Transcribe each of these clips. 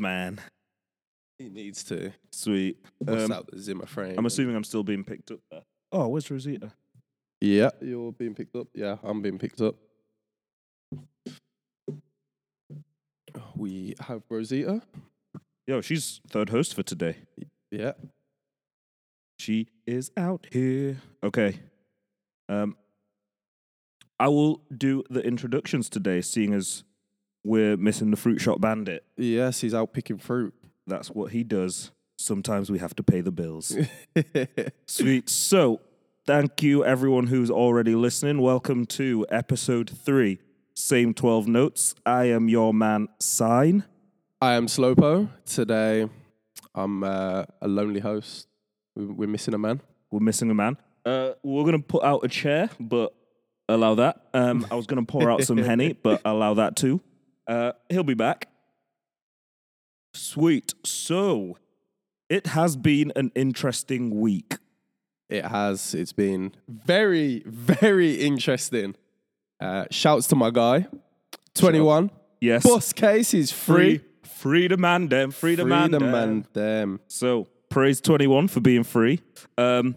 man. He needs to. Sweet. What's Um, out the Zimmer frame? I'm assuming I'm still being picked up there. Oh, where's Rosita? Yeah, you're being picked up. Yeah, I'm being picked up. We have Rosita. Yo, she's third host for today. Yeah. She is out here. Okay. Um, I will do the introductions today, seeing as we're missing the fruit shop bandit. Yes, he's out picking fruit. That's what he does. Sometimes we have to pay the bills. Sweet. So, thank you everyone who's already listening. Welcome to episode three. Same 12 notes. I am your man, Sign. I am Slopo. Today, I'm uh, a lonely host. We- We're missing a man. We're missing a man. Uh, we're gonna put out a chair, but allow that. Um, I was gonna pour out some henny, but allow that too. Uh, he'll be back. Sweet. So, it has been an interesting week. It has. It's been very, very interesting. Uh, shouts to my guy, 21. Yes. Bus case is free. free, free the man, them, free the man, Freedom them. and them. So praise twenty one for being free. Um,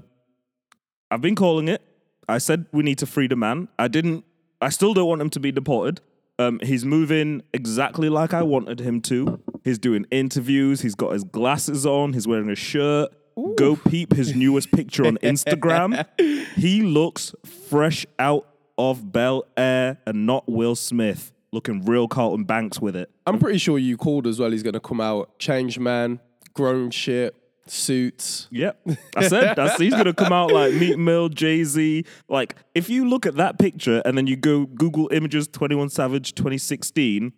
I've been calling it. I said we need to free the man. I didn't. I still don't want him to be deported. Um, he's moving exactly like I wanted him to. He's doing interviews. He's got his glasses on. He's wearing a shirt. Go peep his newest picture on Instagram. he looks fresh out of Bel Air and not Will Smith, looking real Carlton Banks with it. I'm pretty sure you called as well. He's going to come out, change man, grown shit, suits. Yep. I said that's he's gonna come out like Meek Mill, Jay Z. Like, if you look at that picture and then you go Google images 21 Savage 2016,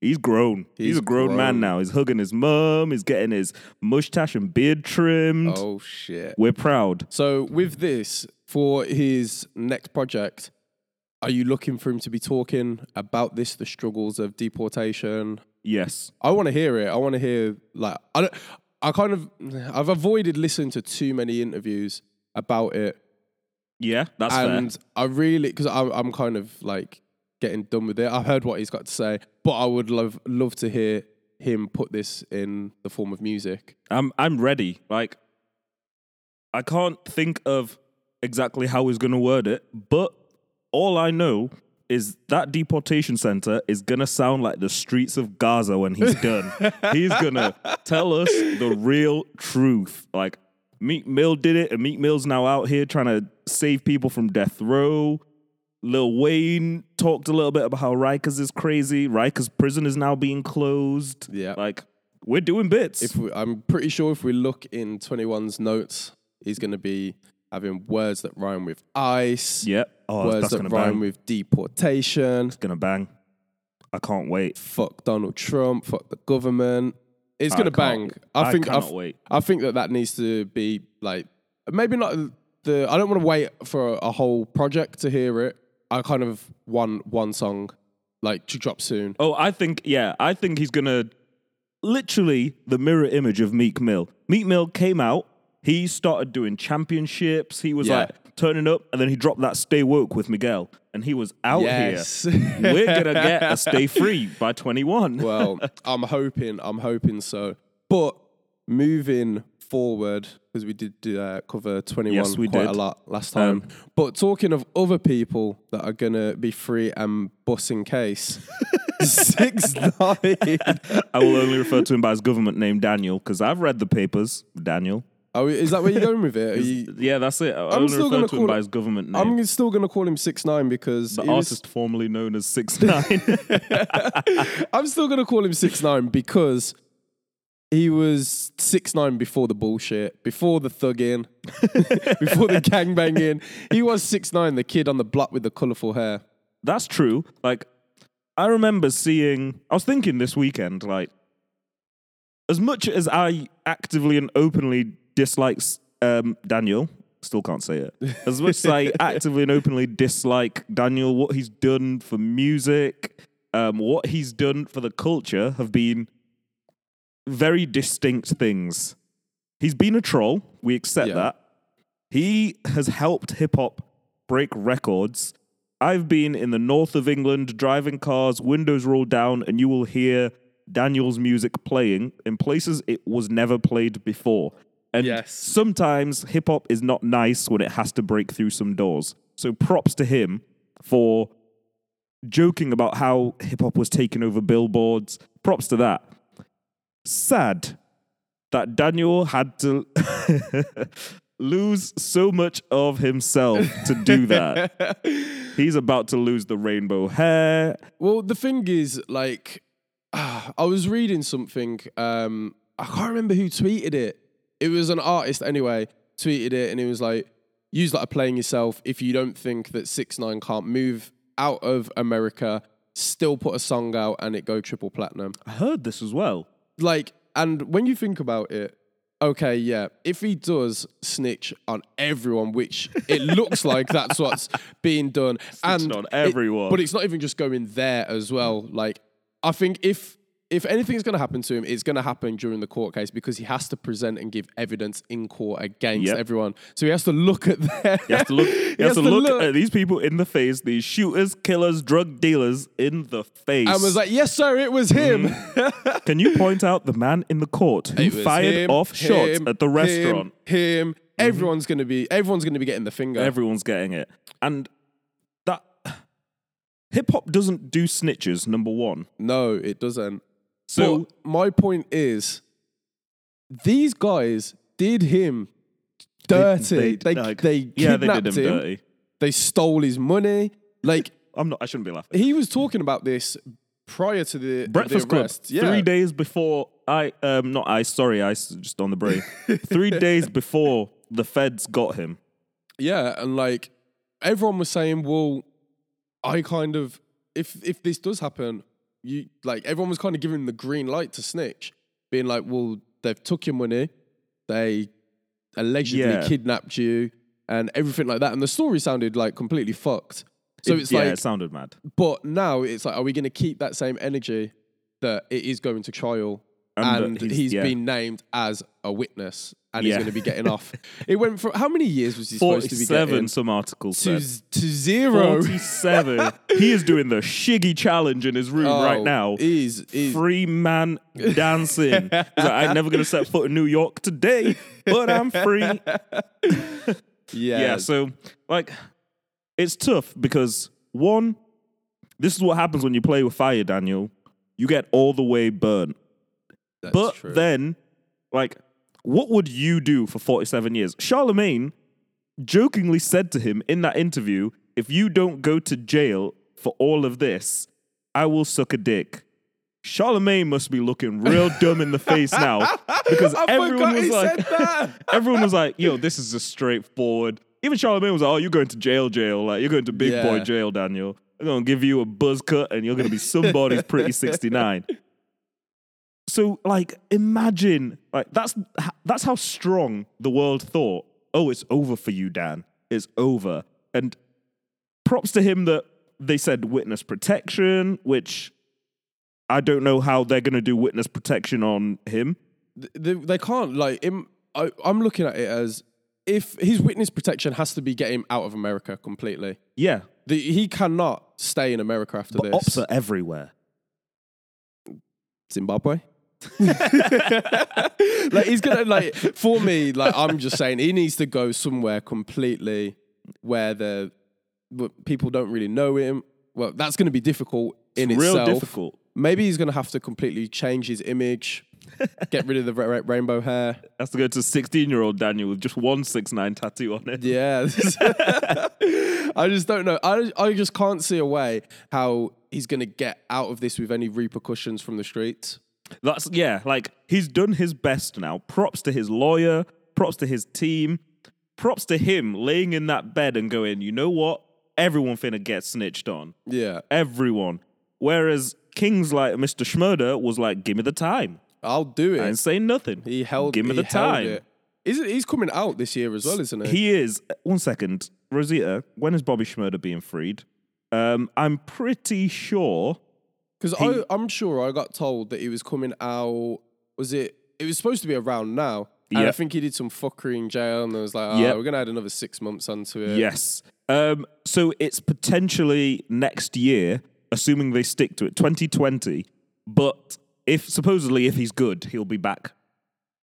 he's grown. He's, He's a grown, man now. He's hugging his mum, he's getting his mustache and beard trimmed. Oh, shit. We're proud. So, with this, for his next project, are you looking for him to be talking about this, the struggles of deportation? Yes. I want to hear it. I want to hear, like, I don't, I kind of, I've avoided listening to too many interviews about it. Yeah, that's and fair. I really, because I'm, I'm kind of like getting done with it. I've heard what he's got to say, but I would love, love to hear him put this in the form of music. I'm I'm ready. Like I can't think of exactly how he's gonna word it, but all I know is that deportation center is gonna sound like the streets of Gaza when he's done. he's gonna tell us the real truth. Like Meek Mill did it, and Meek Mill's now out here trying to save people from death row. Lil Wayne talked a little bit about how Rikers is crazy. Rikers prison is now being closed. Yeah. Like, we're doing bits. If we, I'm pretty sure if we look in 21's notes, he's to be having words that rhyme with ice, Yep. Oh, words that's that gonna rhyme bang. with deportation, It's gonna bang. I can't wait. fuck Donald Trump, fuck the government. It's I to bang. I I think I, wait. I think that that needs to be like maybe not the. I don't want to wait for a whole project to hear it. I kind of want one song like to drop soon. Oh, I think yeah, I think he's gonna literally the mirror image of Meek Mill. Meek Mill came out. He started doing championships. He was Yeah. like turning up, and then he dropped that "Stay Woke" with Miguel, and he was out Yes. here. We're gonna get a "Stay Free" by twenty one. well, I'm hoping, I'm hoping so. But moving forward, because we did do, uh, cover 21 Yes, we quite did. a lot last time. but talking of other people that are gonna be free and bussing case, six nine. I will only refer to him by his government name, Daniel, because I've read the papers. Daniel. Oh, is that where you're going with it? You, Yeah, that's it. I I'm only still gonna to him call by his government name. I'm still gonna call him six nine because the he was- artist formerly known as Six Nine. I'm still gonna call him six nine because he was six nine before the bullshit, before the thugging, before the gangbanging. He was six nine, the kid on the block with the colourful hair. That's true. Like, I remember seeing, I was thinking this weekend, like, as much as I actively and openly dislike um, Daniel, still can't say it, as much as I actively and openly dislike Daniel, what he's done for music, um, what he's done for the culture have been very distinct things. He's been a troll. We accept Yeah. that. He has helped hip hop break records. I've been in the north of England driving cars, windows rolled down, and you will hear Daniel's music playing in places it was never played before. And Yes. sometimes hip hop is not nice when it has to break through some doors. So props to him for joking about how hip hop was taking over billboards. Props to that. Sad that Daniel had to lose so much of himself to do that. He's about to lose the rainbow hair. Well, the thing is, like, I was reading something. Um, I can't remember who tweeted it. It was an artist anyway. Tweeted it, and it was like, "Use like a playing yourself. If you don't think that Six Nine can't move out of America, still put a song out and it go triple platinum." I heard this as well. Like, and when you think about it, okay, yeah, if he does snitch on everyone, which it looks like that's what's being done, and on it- everyone. but it's not even just going there as well. Like, I think if if anything's going to happen to him, it's going to happen during the court case because he has to present and give evidence in court against Yep. everyone. So he has to look at their. He has to look. He, has, to, look, at these people in the face. These shooters, killers, drug dealers in the face. and was like, "Yes, sir, it was him." Can you point out the man in the court who fired him, off shots him, at the restaurant? Mm-hmm. Him. him. Everyone's gonna be. Everyone's gonna be getting the finger. Everyone's getting it, and that hip hop doesn't do snitches. Number one. no, it doesn't. So But my point is, these guys did him dirty. They they, like, kidnapped yeah, they did him, him. dirty. They stole his money. Like I'm not. I shouldn't be laughing. he was talking about this prior to the Breakfast the Club. Yeah. Three days before I um not I sorry I just on the brain. Three days before the feds got him. Yeah, and like everyone was saying, well, I kind of if if this does happen, you like everyone was kind of giving the green light to snitch, being like, well, they've took your money, they allegedly Yeah. kidnapped you, and everything like that, and the story sounded like completely fucked. So It- it's yeah, like, it sounded mad. but now it's like, are we going to keep that same energy that it is going to trial? And And, he's- he's yeah. been named as a witness, and he's going to be getting off. It went for how many years was he supposed to be getting? Some articles to, said. to zero. Forty-seven. he is doing the shiggy challenge in his room right Oh, now. He's, he's Free man dancing. Like, I'm never gonna set foot in New York today, but I'm free. yeah, Yeah, so like it's tough because one, this is what happens when you play with fire, Daniel. You get all the way burnt. that's But true. then, like, what would you do for 47 years? Charlemagne jokingly said to him in that interview, if you don't go to jail for all of this, I will suck a dick. Charlemagne must be looking real dumb in the face now because I everyone was like, everyone was like, yo, this is just straightforward. Even Charlemagne was like, oh, you're going to jail, jail. Like, you're going to big boy jail, Daniel. I'm going to give you a buzz cut and you're going to be somebody's pretty 69. So, like, imagine, like, that's that's how strong the world thought. Oh, it's over for you, Dan. It's over. And props to him that they said witness protection, which I don't know how they're going to do witness protection on him. they, they can't like him. I, I'm looking at it as if his witness protection has to be get him out of America completely. Yeah, The, he cannot stay in America after but this. ops are everywhere. Zimbabwe. like he's gonna like for me like I'm just saying he needs to go somewhere completely where the where people don't really know him. Well, that's going to be difficult in Real itself. difficult. Maybe he's going to have to completely change his image, get rid of the ra- ra- rainbow hair. Has to go to 16 year old Daniel with just one six nine tattoo on it. Yeah. I just don't know. I, I just can't see a way how he's going to get out of this with any repercussions from the streets. That's yeah, like he's done his best now. Props to his lawyer, props to his team, props to him laying in that bed and going, you know what? Everyone finna get snitched on. Yeah. Everyone. Whereas Kings like Mr. Shmurda was like, give me the time. I'll do it. I ain't saying nothing. He held. Give me he the time. It. Is it, he's coming out this year as well, isn't he? He is. One second, Rosita. When is Bobby Shmurda being freed? Um, I'm pretty sure. Because I'm sure I got told that he was coming out. Was it? It was supposed to be around now. And I think he did some fuckery in jail, and I was like, "Oh, Yep. we're gonna add another six months onto it." Yes. Um, so it's potentially next year, assuming they stick to it, 2020. But if supposedly if he's good, he'll be back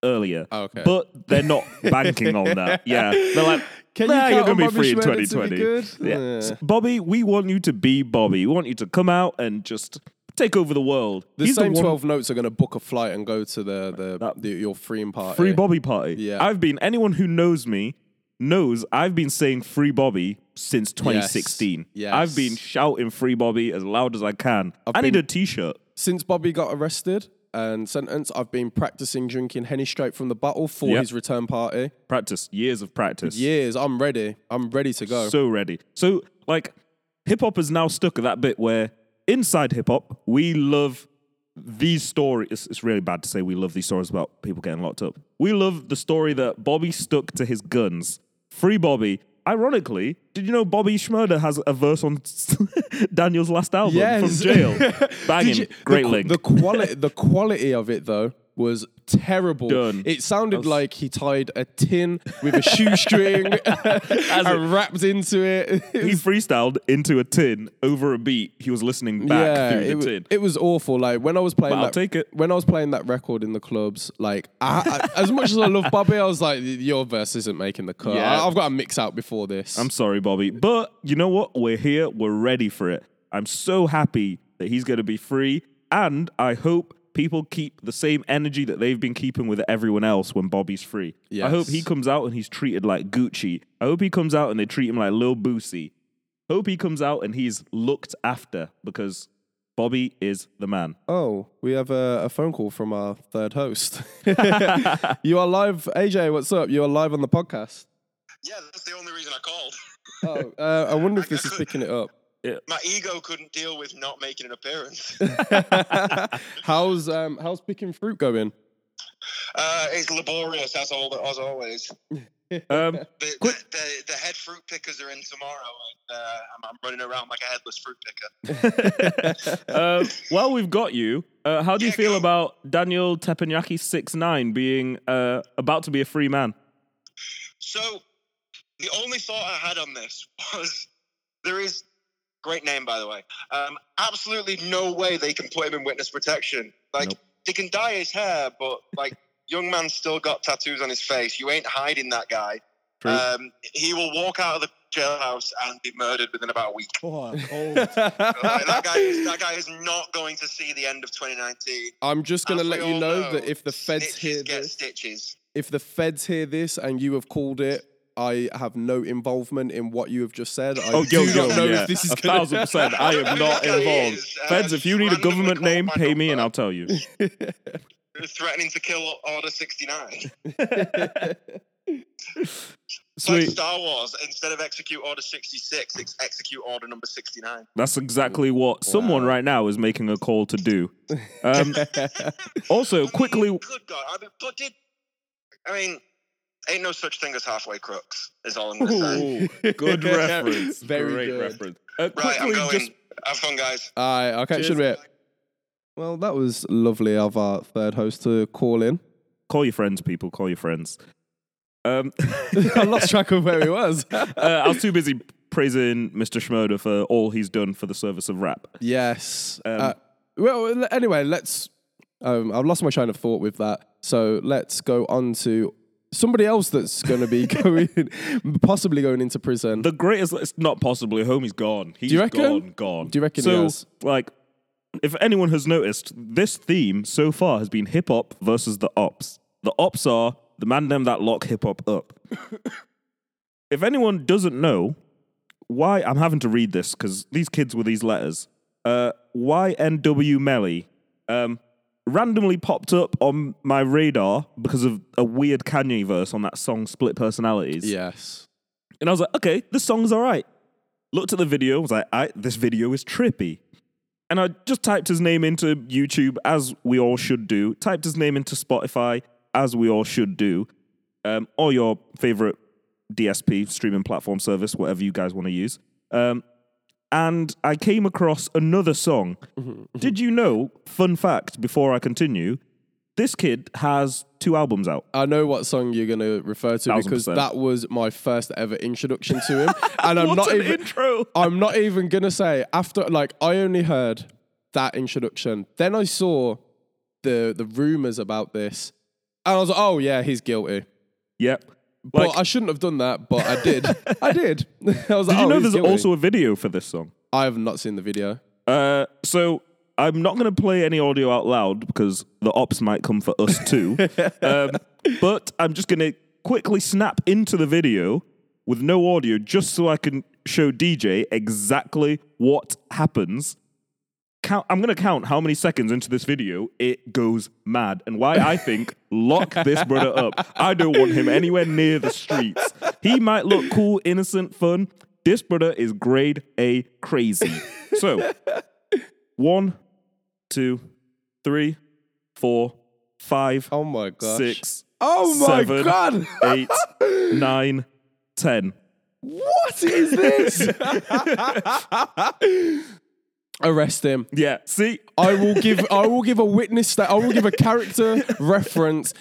earlier. Okay. But they're not banking on that. Yeah. They're like, Can you nah, you're going to be Bobby free in Shmurda to be 2020. Yeah. Yeah. Bobby, we want you to be Bobby. We want you to come out and just take over the world. The He's same one- 12 notes are going to book a flight and go to the, the, That- the your freeing party. Free Bobby party. Yeah. I've been anyone who knows me knows I've been saying free Bobby since 2016. Yes. I've been shouting free Bobby as loud as I can. I need been- a t-shirt. Since Bobby got arrested and sentenced, I've been practicing drinking Henny straight from the bottle for Yep. his return party. Practice, years of practice. Years, I'm ready. I'm ready to go. So ready. So like hip hop is now stuck at that bit where inside hip hop, we love these stories. It's, it's really bad to say we love these stories about people getting locked up. We love the story that Bobby stuck to his guns. Free Bobby. Ironically, did you know Bobby Shmurda has a verse on Daniel's last album Yes. from jail? Banging. You- Great the, link. The quality, the quality of it though was terrible. Done. It sounded like he tied a tin with a shoestring and wrapped into it. It he freestyled into a tin over a beat. He was listening back yeah, through it, the tin. it was awful. Like when I was playing But I'll that, take it. when I was playing that record in the clubs, like I, I, as much as I love Bobby, I was like, your verse isn't making the cut. Yeah. I, have got a mix out before this. I'm sorry, Bobby. But you know what? We're here. We're ready for it. I'm so happy that he's going to be free. And I hope people keep the same energy that they've been keeping with everyone else when Bobby's free. I hope he comes out and he's treated like Gucci. I hope he comes out and they treat him like Lil Boosie. Hope he comes out and he's looked after because Bobby is the man. oh, we have a, a phone call from our third host. you are live, AJ. What's up? You are live on the podcast. Yeah, that's the only reason I called. Oh, uh, I wonder if this is picking it up. My ego couldn't deal with not making an appearance. how's um how's picking fruit going? Uh, it's laborious as, all, as always. Um, The, the, the, the head fruit pickers are in tomorrow, and uh, I'm, I'm running around like a headless fruit picker. uh, while we've got you, uh, how do you feel go. about Daniel Teppanyaki six nine being uh, about to be a free man? So, the only thought I had on this was there is great name, by the way. Um, absolutely no way they can put him in witness protection. Like Nope. they can dye his hair, but like young man still got tattoos on his face. You ain't hiding that guy. Um, he will walk out of the jailhouse and be murdered within about a week. Like, that guy, is, that guy is not going to see the end of 2019. I'm just gonna let you all know, that if the feds hear get this, stitches. if the feds hear this and you have called it, I have no involvement in what you have just said. I Oh, do yo, not yo, know yeah. if this is a gonna- thousand percent. I am not involved. is, uh, Feds, if you need a government name, my pay me and. I'll tell you. threatening to kill Order 69. Sweet. like Star Wars. Instead of execute Order 66, it's execute Order number 69. That's exactly what someone right now is making a call to do. Um, also, I mean, quickly, Good God. I mean, but did. I mean, ain't no such thing as halfway crooks, is all I'm going to say. Good reference. Very Great good. reference. Uh, Right, I'm quickly, going. just Have fun, guys. All right, I'll catch you in a bit. Well, that was lovely of our third host to call in. call your friends, people. Call your friends. Um, I lost track of where he was. uh, I was too busy praising Mr. Shmurda for all he's done for the service of rap. yes. Um, uh, well, anyway, let's. Um, I've lost my train of thought with that. So let's go on to somebody else that's going to be going, possibly going into prison. The greatest, it's not possibly. Homie's gone. He's you reckon? gone, gone. Do you reckon he so, like, if anyone has noticed, this theme so far has been hip hop versus the ops. The ops are the man them that lock hip hop up. if anyone doesn't know why, I'm having to read this because these kids with these letters. Uh, YNW Melly um, randomly popped up on my radar because of a weird Kanye verse on that song Split Personalities. yes. And I was like, okay, this song's all right. Looked at the video, was like, I, this video is trippy. And I just typed his name into YouTube, as we all should do. Typed his name into Spotify, as we all should do. Um, or your favorite DSP, streaming platform service, whatever you guys want to use. Um, and I came across another song. Mm-hmm. Did you know, fun fact before I continue, this kid has two albums out. I know what song you're going to refer to Thousand because percent. that was my first ever introduction to him. And I'm what not an even intro! I'm not even going to say after like I only heard that introduction. Then I saw the the rumors about this, and I was like, oh yeah, he's guilty. Yep. But Like, I shouldn't have done that, but I did. I did. I was like, did you oh, know there's guilty. also a video for this song? I have not seen the video. Uh, so I'm not going to play any audio out loud because the ops might come for us too. um, but I'm just going to quickly snap into the video with no audio just so I can show DJ exactly what happens. Count, I'm going to count how many seconds into this video it goes mad and why I think lock this brother up. I don't want him anywhere near the streets. He might look cool, innocent, fun. This brother is grade A crazy. So, one, two, three, four, five, Oh my gosh. six, Oh my seven, god. eight, nine, ten. What is this? Arrest him. Yeah, see, I will give I will give a witness sta- I will give a character reference.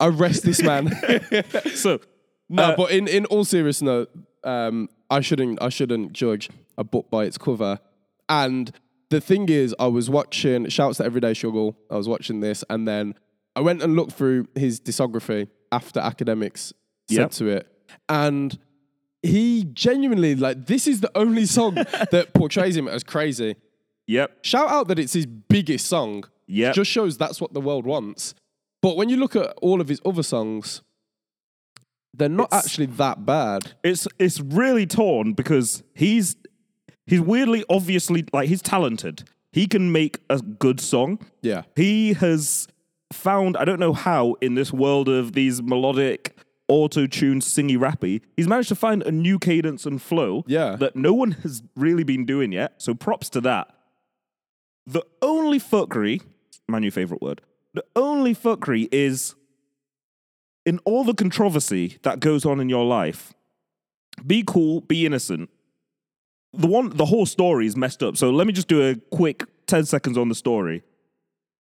Arrest this man. so no, Uh, but in, in all seriousness, um, I shouldn't I shouldn't judge a book by its cover. And the thing is, I was watching shouts to Everyday Struggle. I was watching this, and then I went and looked through his discography after academics said to it, and he genuinely like this is the only song that portrays him as crazy. yep, Shout out that it's his biggest song. Yeah. Just shows that's what the world wants. But when you look at all of his other songs, they're not It's- actually that bad. it's it's really torn because he's he's weirdly obviously like he's talented. He can make a good song. Yeah. He has found I don't know how in this world of these melodic auto-tuned singy rappy, he's managed to find a new cadence and flow Yeah. that no one has really been doing yet. So props to that. The only fuckery, my new favorite word, the only fuckery is in all the controversy that goes on in your life, be cool, be innocent. The one the whole story is messed up. So let me just do a quick 10 seconds on the story.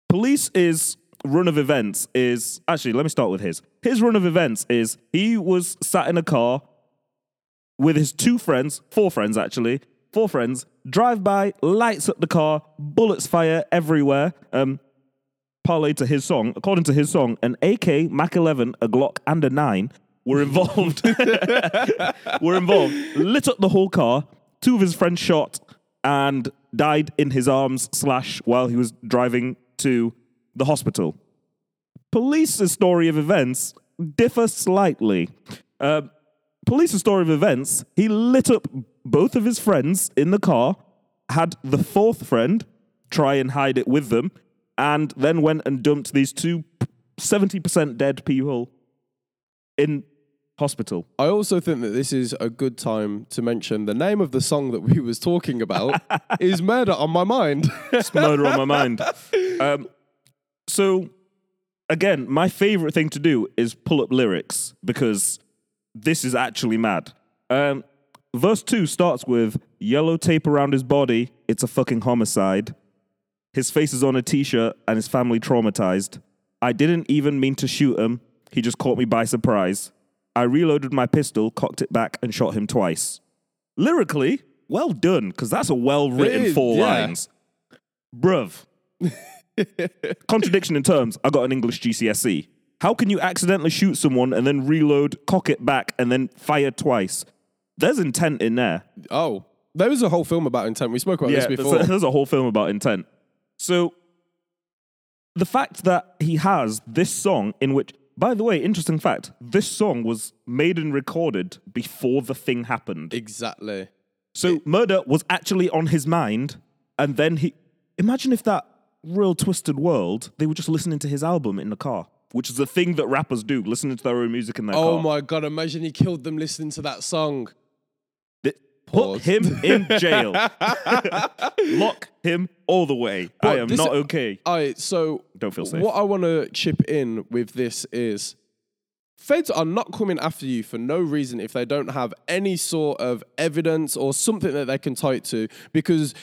Police is run of events is actually let me start with his. His run of events is he was sat in a car with his two friends, four friends actually, four friends, drive by, lights up the car, bullets fire everywhere. Um, parlay to his song. According to his song, an AK, Mac 11, a Glock, and a 9 were involved. were involved. Lit up the whole car. Two of his friends shot and died in his arms slash while he was driving to the hospital. Police's story of events differ slightly. Uh, police's story of events, he lit up both of his friends in the car, had the fourth friend try and hide it with them, and then went and dumped these two 70% dead people in hospital. I also think that this is a good time to mention the name of the song that we was talking about is Murder on My Mind. It's murder on my mind. Um, so, again, my favorite thing to do is pull up lyrics because this is actually mad. Um, verse 2 starts with yellow tape around his body. It's a fucking homicide. His face is on a t shirt and his family traumatized. I didn't even mean to shoot him. He just caught me by surprise. I reloaded my pistol, cocked it back, and shot him twice. Lyrically, well done, because that's a well written four yeah. lines. Bruv. Contradiction in terms, I got an English GCSE. How can you accidentally shoot someone and then reload, cock it back, and then fire twice? There's intent in there. oh, there was a whole film about intent. We spoke about Yeah, this there's before. a, there's a whole film about intent. So the fact that he has this song in which, by the way, interesting fact, this song was made and recorded before the thing happened. exactly. So murder was actually on his mind, and then he. Imagine if that real twisted world, they were just listening to his album in the car, which is the thing that rappers do, listening to their own music in their Oh car. my god! Imagine he killed them listening to that song. Th- Pause. Put him in jail. Lock him all the way. But I am not okay. All right, so Don't feel safe. What I want to chip in with this is feds are not coming after you for no reason if they don't have any sort of evidence or something that they can tie it to because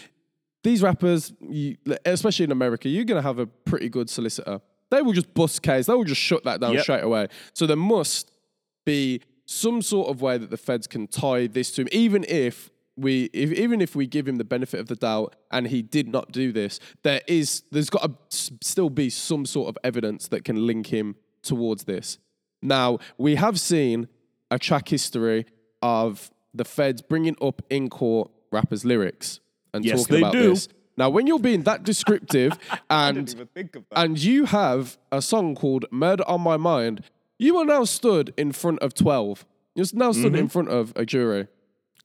these rappers, you, especially in America, you're going to have a pretty good solicitor. They will just bust case. They will just shut that down Yep. straight away. So there must be some sort of way that the feds can tie this to him, even if we if, even if we give him the benefit of the doubt and he did not do this, there is there's got to still be some sort of evidence that can link him towards this. Now we have seen a track history of the feds bringing up in court rappers' lyrics and Yes, talking they about do. this. Now, when you're being that descriptive and of and you have a song called Murder on My Mind, you are now stood in front of 12. You're now stood in front of a jury.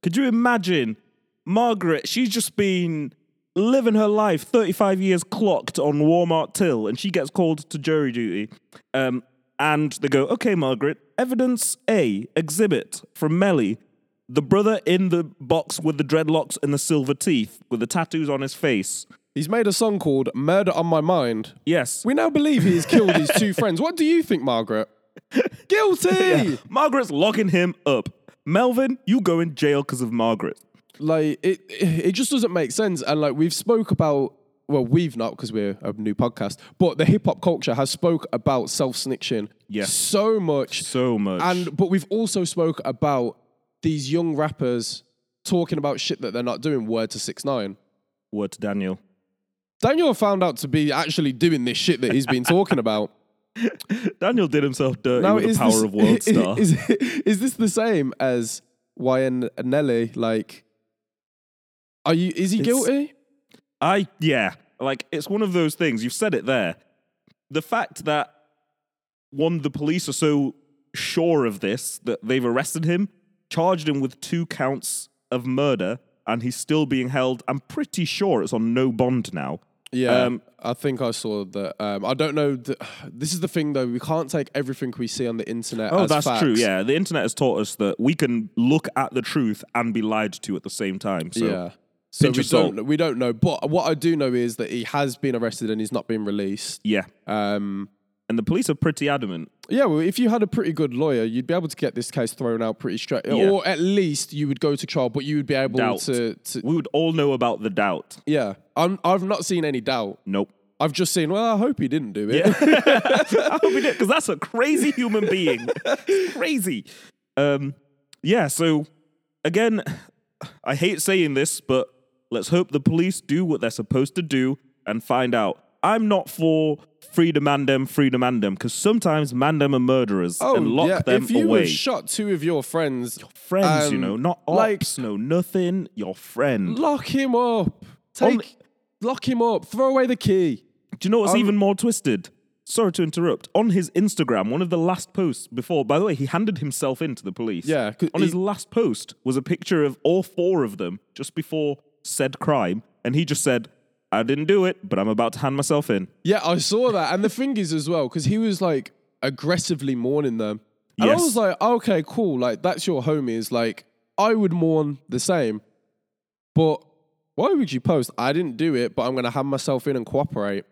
Could you imagine Margaret? She's just been living her life, 35 years clocked on Walmart till, and she gets called to jury duty. Um, and they go, okay, Margaret, evidence A, exhibit from Melly, the brother in the box with the dreadlocks and the silver teeth, with the tattoos on his face. He's made a song called Murder on My Mind. Yes. We now believe he has killed his two friends. What do you think, Margaret? Guilty! Margaret's locking him up. Melvin, you go in jail because of Margaret. Like, it, it just doesn't make sense. And like, we've spoke about, well, we've not because we're a new podcast, but the hip hop culture has spoke about self snitching Yes. so much. So much. And but we've also spoke about these young rappers talking about shit that they're not doing. Word to six nine. Word to Daniel. Daniel found out to be actually doing this shit that he's been talking about. Daniel did himself dirty Now, with the power this, of World Star. Is, is this the same as YN Nelly? Like, are you? Is he It's- guilty? I yeah, like it's one of those things. You've said it there. The fact that one, the police are so sure of this that they've arrested him, charged him with two counts of murder, and he's still being held. I'm pretty sure it's on no bond now. Yeah, Um, I think I saw that. Um, I don't know. th- this is the thing, though. We can't take everything we see on the internet. Oh, that's facts. true. Yeah, the internet has taught us that we can look at the truth and be lied to at the same time. So yeah. So we don't. We don't know. But what I do know is that he has been arrested and he's not been released. yeah, Um, and the police are pretty adamant. yeah, well, if you had a pretty good lawyer, you'd be able to get this case thrown out pretty straight, Yeah. or at least you would go to trial. But you would be able Doubt. to, to. We would all know about the doubt. Yeah, I'm, I've not seen any doubt. Nope. I've just seen. Well, I hope he didn't do it. I hope he did, because that's a crazy human being. crazy. Um, yeah, so again, I hate saying this, but let's hope the police do what they're supposed to do and find out. I'm not for freedom mandem, freedom mandem, because sometimes mandem are murderers Oh, and lock yeah. them if you away. have shot two of your friends, Friends, you um, know, not like- ops, no nothing. Your friend. lock him up. Take, Only- lock him up. Throw away the key. Do you know what's Um, even more twisted? Sorry to interrupt. On his Instagram, one of the last posts before, by the way, he handed himself in to the police. Yeah. On his last post was a picture of all four of them just before said crime, and he just said, I didn't do it, but I'm about to hand myself in. Yeah, I saw that. And the thing is, as well, because he was like aggressively mourning them. And I was like, okay, cool. Like, that's your homies. Like, I would mourn the same. But why would you post, I didn't do it, but I'm going to hand myself in and cooperate?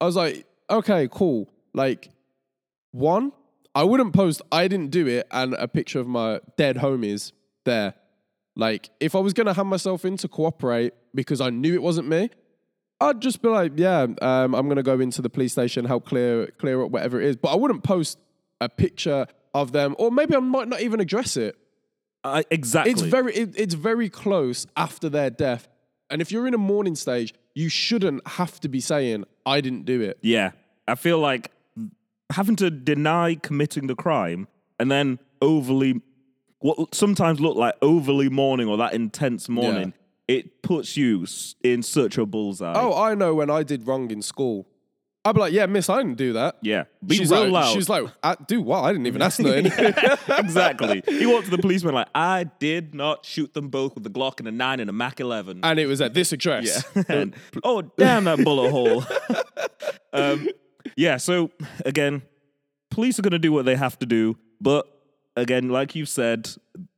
I was like, okay, cool. Like, one, I wouldn't post, I didn't do it, and a picture of my dead homies there. Like, if I was going to hand myself in to cooperate because I knew it wasn't me, I'd just be like, yeah, um, I'm gonna go into the police station, help clear clear up whatever it is. But I wouldn't post a picture of them, or maybe I might not even address it. I, exactly. It's very it, it's very close after their death, and if you're in a mourning stage, you shouldn't have to be saying I didn't do it. yeah. I feel like having to deny committing the crime and then overly, what sometimes look like overly mourning or that intense mourning, it puts you in such a bullseye. Oh, I know when I did wrong in school. I'd be like, yeah, miss, I didn't do that. yeah. Be she's real like, loud. She's like, I, do what? I didn't even ask her nothing. exactly. He walked to the policeman like, I did not shoot them both with a Glock and a 9 and a Mac 11. and it was at this address. And- oh, damn that bullet hole. um, yeah, so again, police are going to do what they have to do. But again, like you said,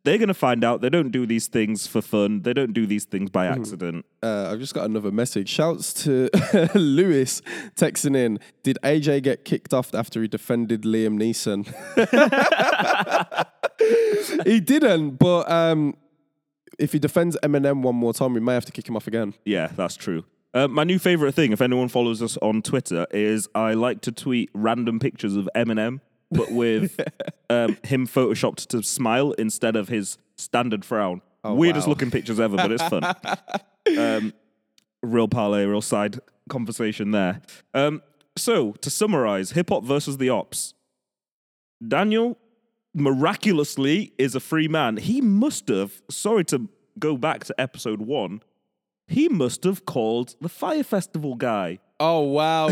they're going to find out they don't do these things for fun. They don't do these things by accident. Uh, I've just got another message. Shouts to Lewis texting in. Did AJ get kicked off after he defended Liam Neeson? he didn't, but um, if he defends Eminem one more time, we may have to kick him off again. Yeah, that's true. Uh, my new favorite thing, if anyone follows us on Twitter, is I like to tweet random pictures of Eminem, but with um, him photoshopped to smile instead of his standard frown. Weirdest wow. looking pictures ever, but it's fun. um, real parlay, real side conversation there. Um, so to summarize, hip hop versus the ops. Daniel miraculously is a free man. He must have. Sorry to go back to episode one. He must have called the Fyre Festival guy. Oh wow!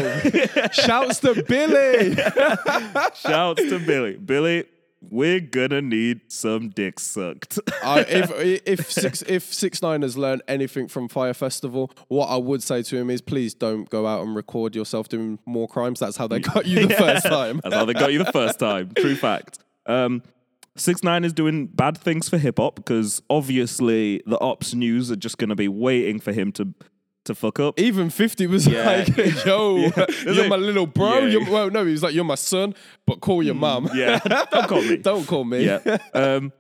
Shouts to Billy. Shouts to Billy. Billy, we're gonna need some dick sucked. I, if if six if six nine has learned anything from Fyre Festival, what I would say to him is, please don't go out and record yourself doing more crimes. That's how they got you the first time. That's how they got you the first time. True fact. Um, Six Nine is doing bad things for hip hop because obviously the ops news are just gonna be waiting for him to to fuck up. Even fifty was Yeah. like, "Yo, you're my little bro." Yeah. You're, well, no, he was like, "You're my son," but call your mum. Yeah, don't call me. don't call me. yeah. Um,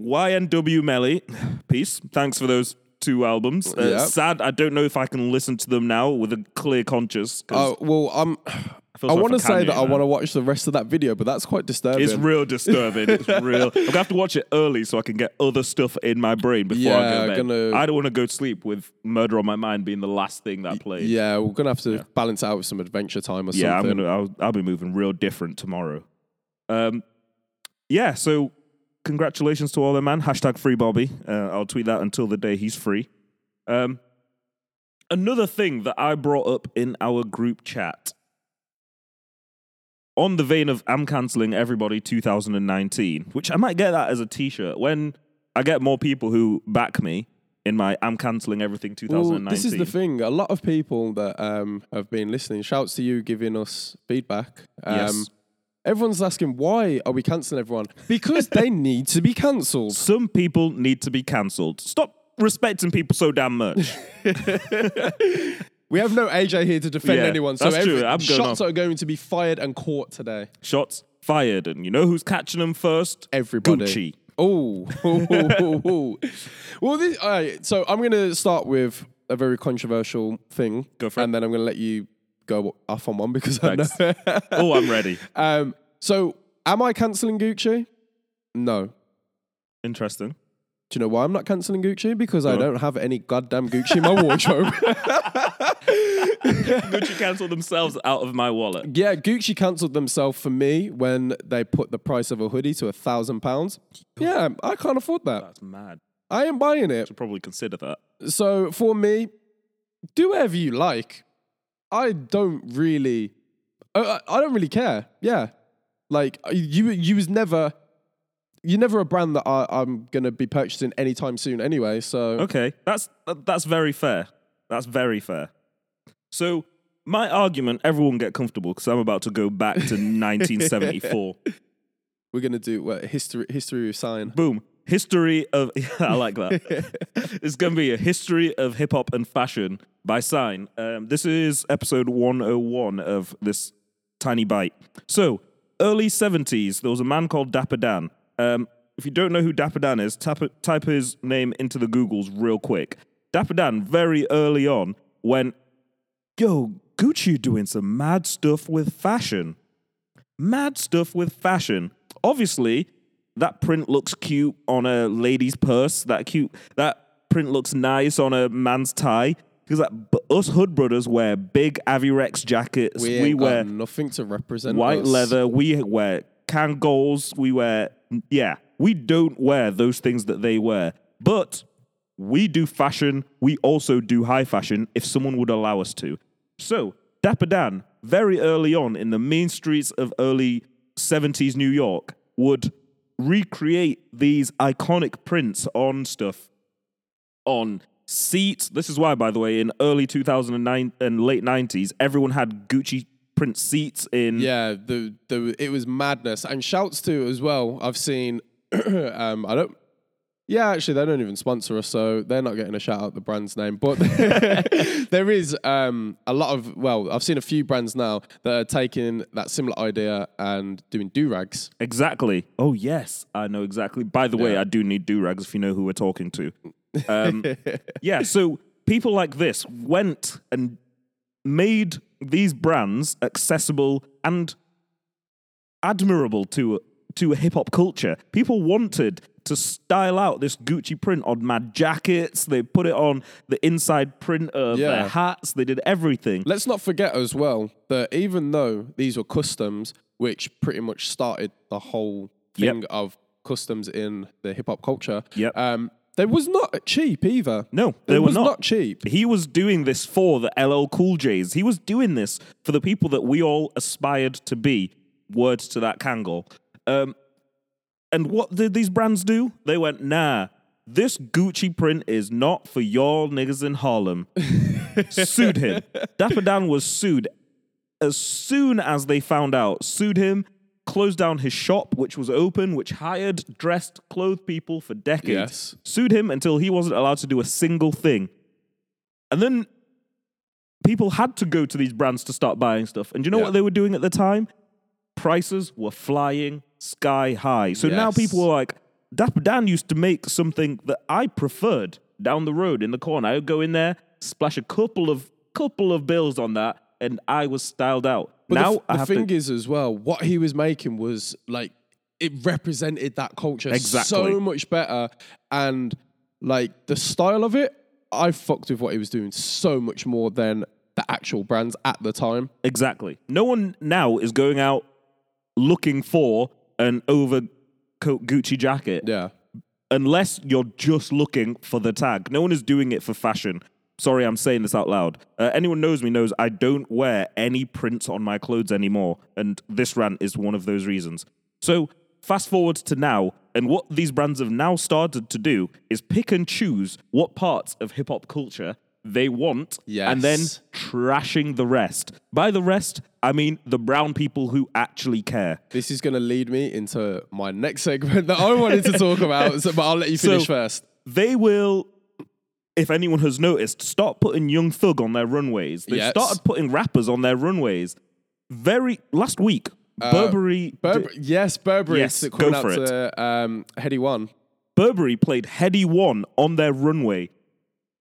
YNW Melly, peace. Thanks for those two albums. Uh, Yeah. Sad, I don't know if I can listen to them now with a clear conscience. 'cause Oh well, I'm. I want to say that I want to watch the rest of that video, but that's quite disturbing. It's real disturbing. It's real. I'm gonna have to watch it early so I can get other stuff in my brain before I go to bed. I don't want to go to sleep with Murder on My Mind being the last thing that plays. yeah, we're gonna have to balance out with some adventure time or something. Yeah, I'm something. gonna. I'll, I'll be moving real different tomorrow. Um, yeah. So, congratulations to all the man. Hashtag free Bobby. Uh, I'll tweet that until the day he's free. Um, another thing that I brought up in our group chat, on the vein of I'm canceling everybody 2019, which I might get that as a T-shirt when I get more people who back me in my I'm canceling everything 2019. Well, this is the thing. A lot of people that um, have been listening, shouts to you giving us feedback. Um, Yes. Everyone's asking, why are we cancelling everyone? Because they need to be cancelled. Some people need to be cancelled. Stop respecting people so damn much. We have no AJ here to defend Yeah, anyone, so that's every, true. I'm going shots off. are going to be fired and caught today. Shots fired, and you know who's catching them first? Everybody. Gucci. Oh, well, this, all right, so I'm going to start with a very controversial thing. Go for it. And then I'm going to let you go off on one because I know. Thanks. Oh, I'm ready. um, so, am I cancelling Gucci? No. Interesting. Do Interesting. you know why I'm not cancelling Gucci? Because I don't have any goddamn Gucci in my wardrobe. Gucci cancelled themselves out of my wallet. yeah, Gucci cancelled themselves for me when they put the price of a hoodie to a thousand pounds. Yeah, I can't afford that. That's mad. I ain't buying it. Should probably consider that. So for me, do whatever you like. I don't really, I, I I don't really care. Yeah, like uh, you, you was never, you're never a brand that I, I'm gonna be purchasing anytime soon. Anyway, so Okay, that's that's very fair. That's very fair. So my argument, everyone get comfortable because I'm about to go back to 1974. we're gonna do what history, history of sign. Boom. History of I like that. it's going to be a history of hip hop and fashion by Sign. Um, this is episode 101 of this tiny bite. So, early 70s, there was a man called Dapper Dan. Um, if you don't know who Dapper Dan is, type, type his name into the Googles real quick. Dapper Dan, very early on, went, Yo, Gucci doing some mad stuff with fashion mad stuff with fashion. Obviously, that print looks cute on a lady's purse. That cute that print looks nice on a man's tie. Because like, us hood brothers wear big Avirex jackets. We, We, wear nothing to represent white us. leather. We wear Kangols. We wear yeah. We don't wear those things that they wear, but we do fashion. We also do high fashion if someone would allow us to. So Dapper Dan, very early on in the main streets of early 70s New York, would recreate these iconic prints on stuff on seats. This is why, by the way, in early 2009 and late 90s, everyone had Gucci print seats in. Yeah, the the it was madness. And shouts to as well. I've seen um I don't yeah, actually they don't even sponsor us, so they're not getting a shout out the brand's name. But there is um a lot of well, I've seen a few brands now that are taking that similar idea and doing do rags. Exactly. Oh, yes. I know exactly. By the way, Yeah. I do need do rags if you know who we're talking to. Um, yeah, so people like this went and made these brands accessible and admirable to to hip hop culture. People wanted to style out this Gucci print on mad jackets. They put it on the inside print of Yeah. their hats. They did everything. Let's not forget as well that even though these were customs, which pretty much started the whole Yep. thing of customs in the hip hop culture, Yep. um, they was not cheap either. No, they they were was not. not cheap. He was doing this for the LL Cool J's. He was doing this for the people that we all aspired to be. Words to that Kangol. Um, and what did these brands do? They went, nah, this Gucci print is not for y'all niggas in Harlem. sued him. Dapper Dan was sued as soon as they found out. Sued him, closed down his shop, which was open, which hired, dressed, clothed people for decades. Yes. Sued him until he wasn't allowed to do a single thing. And then people had to go to these brands to start buying stuff. And do you know Yeah. what they were doing at the time? Prices were flying sky high. So now people were like, Dapper Dan used to make something that I preferred down the road in the corner. I would go in there, splash a couple of couple of bills on that, and I was styled out. But now the, f- the thing to. is as well, what he was making was like it represented that culture Exactly. so much better, and like the style of it, I fucked with what he was doing so much more than the actual brands at the time. Exactly. No one now is going out looking for an overcoat Gucci jacket Yeah, unless you're just looking for the tag. No one is doing it for fashion. Sorry, I'm saying this out loud. Uh, anyone knows me knows I don't wear any prints on my clothes anymore, and this rant is one of those reasons. So, fast forward to now, and what these brands have now started to do is pick and choose what parts of hip hop culture they want, and then trashing the rest. By the rest, I mean the brown people who actually care. this is going to lead me into my next segment that I wanted to talk about, so, but I'll let you finish So- first. they will, if anyone has noticed, start putting Young Thug on their runways. They Yes. started putting rappers on their runways. Very last week, Burberry Burber- yes, Burberry Yes, go out for it. to um, Headie One. Burberry played Headie One on their runway.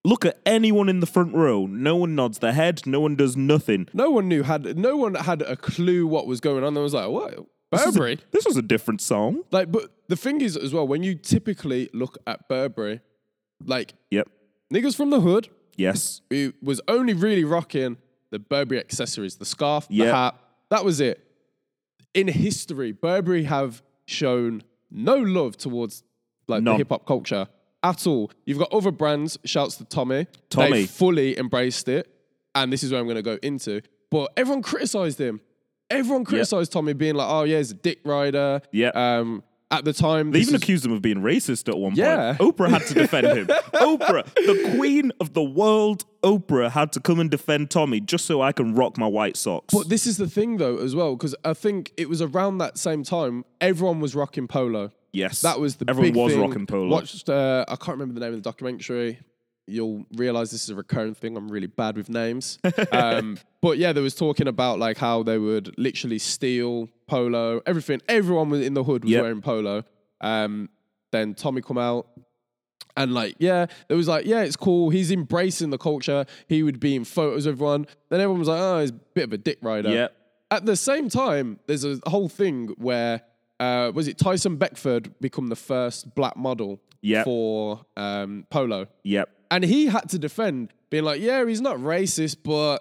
Look at anyone in the front row. No one nods their head. No one does nothing. No one knew had no one had a clue what was going on. They was like, "What This was a- Burberry?" This was a different song. Like, but the thing is as well, when you typically look at Burberry, like Yep. niggas from the hood, Yes. who was only really rocking the Burberry accessories, the scarf, the Yeah. hat. That was it. In history, Burberry have shown no love towards like the hip hop culture at all. You've got other brands. Shouts to Tommy. Tommy. they fully embraced it, and this is where I'm going to go into. But everyone criticized him. Everyone criticized Tommy, being like, "Oh yeah, he's a dick rider." Yeah. Um, at the time, They even is- accused him of being racist at one Yeah. point. Oprah had to defend him. Oprah, the queen of the world, Oprah had to come and defend Tommy just so I can rock my white socks. But this is the thing, though, as well, because I think it was around that same time everyone was rocking polo. Yes, That was the everyone big was thing. rocking polo. Watched, uh, I can't remember the name of the documentary. You'll realize this is a recurring thing. I'm really bad with names. um, but yeah, there was talking about like how they would literally steal polo, everything. Everyone was in the hood was Yep. wearing polo. Um, then Tommy come out. And like, yeah, it was like, yeah, it's cool. He's embracing the culture. He would be in photos with everyone. Then everyone was like, oh, he's a bit of a dick rider. Yeah. At the same time, there's a whole thing where uh, was it Tyson Beckford become the first black model Yep. for um, polo, Yep. and he had to defend, being like, "Yeah, he's not racist, but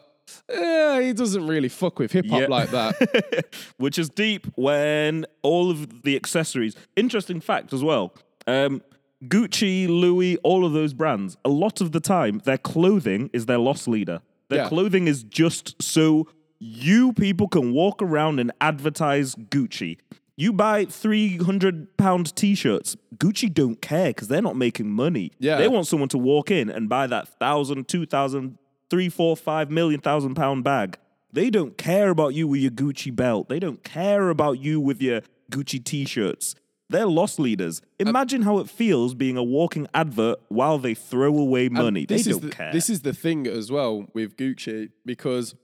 yeah, he doesn't really fuck with hip hop Yeah. like that." Which is deep when all of the accessories. Interesting fact as well. Um, Gucci, Louis, all of those brands, a lot of the time, their clothing is their loss leader. Their Yeah. clothing is just so you people can walk around and advertise Gucci. You buy 300 pound t shirts. Gucci don't care because they're not making money. Yeah. They want someone to walk in and buy that thousand, two thousand, three, four, five million thousand pound bag. They don't care about you with your Gucci belt. They don't care about you with your Gucci t shirts. They're loss leaders. Um, Imagine how it feels being a walking advert while they throw away money. They this is don't the, care. This is the thing as well with Gucci because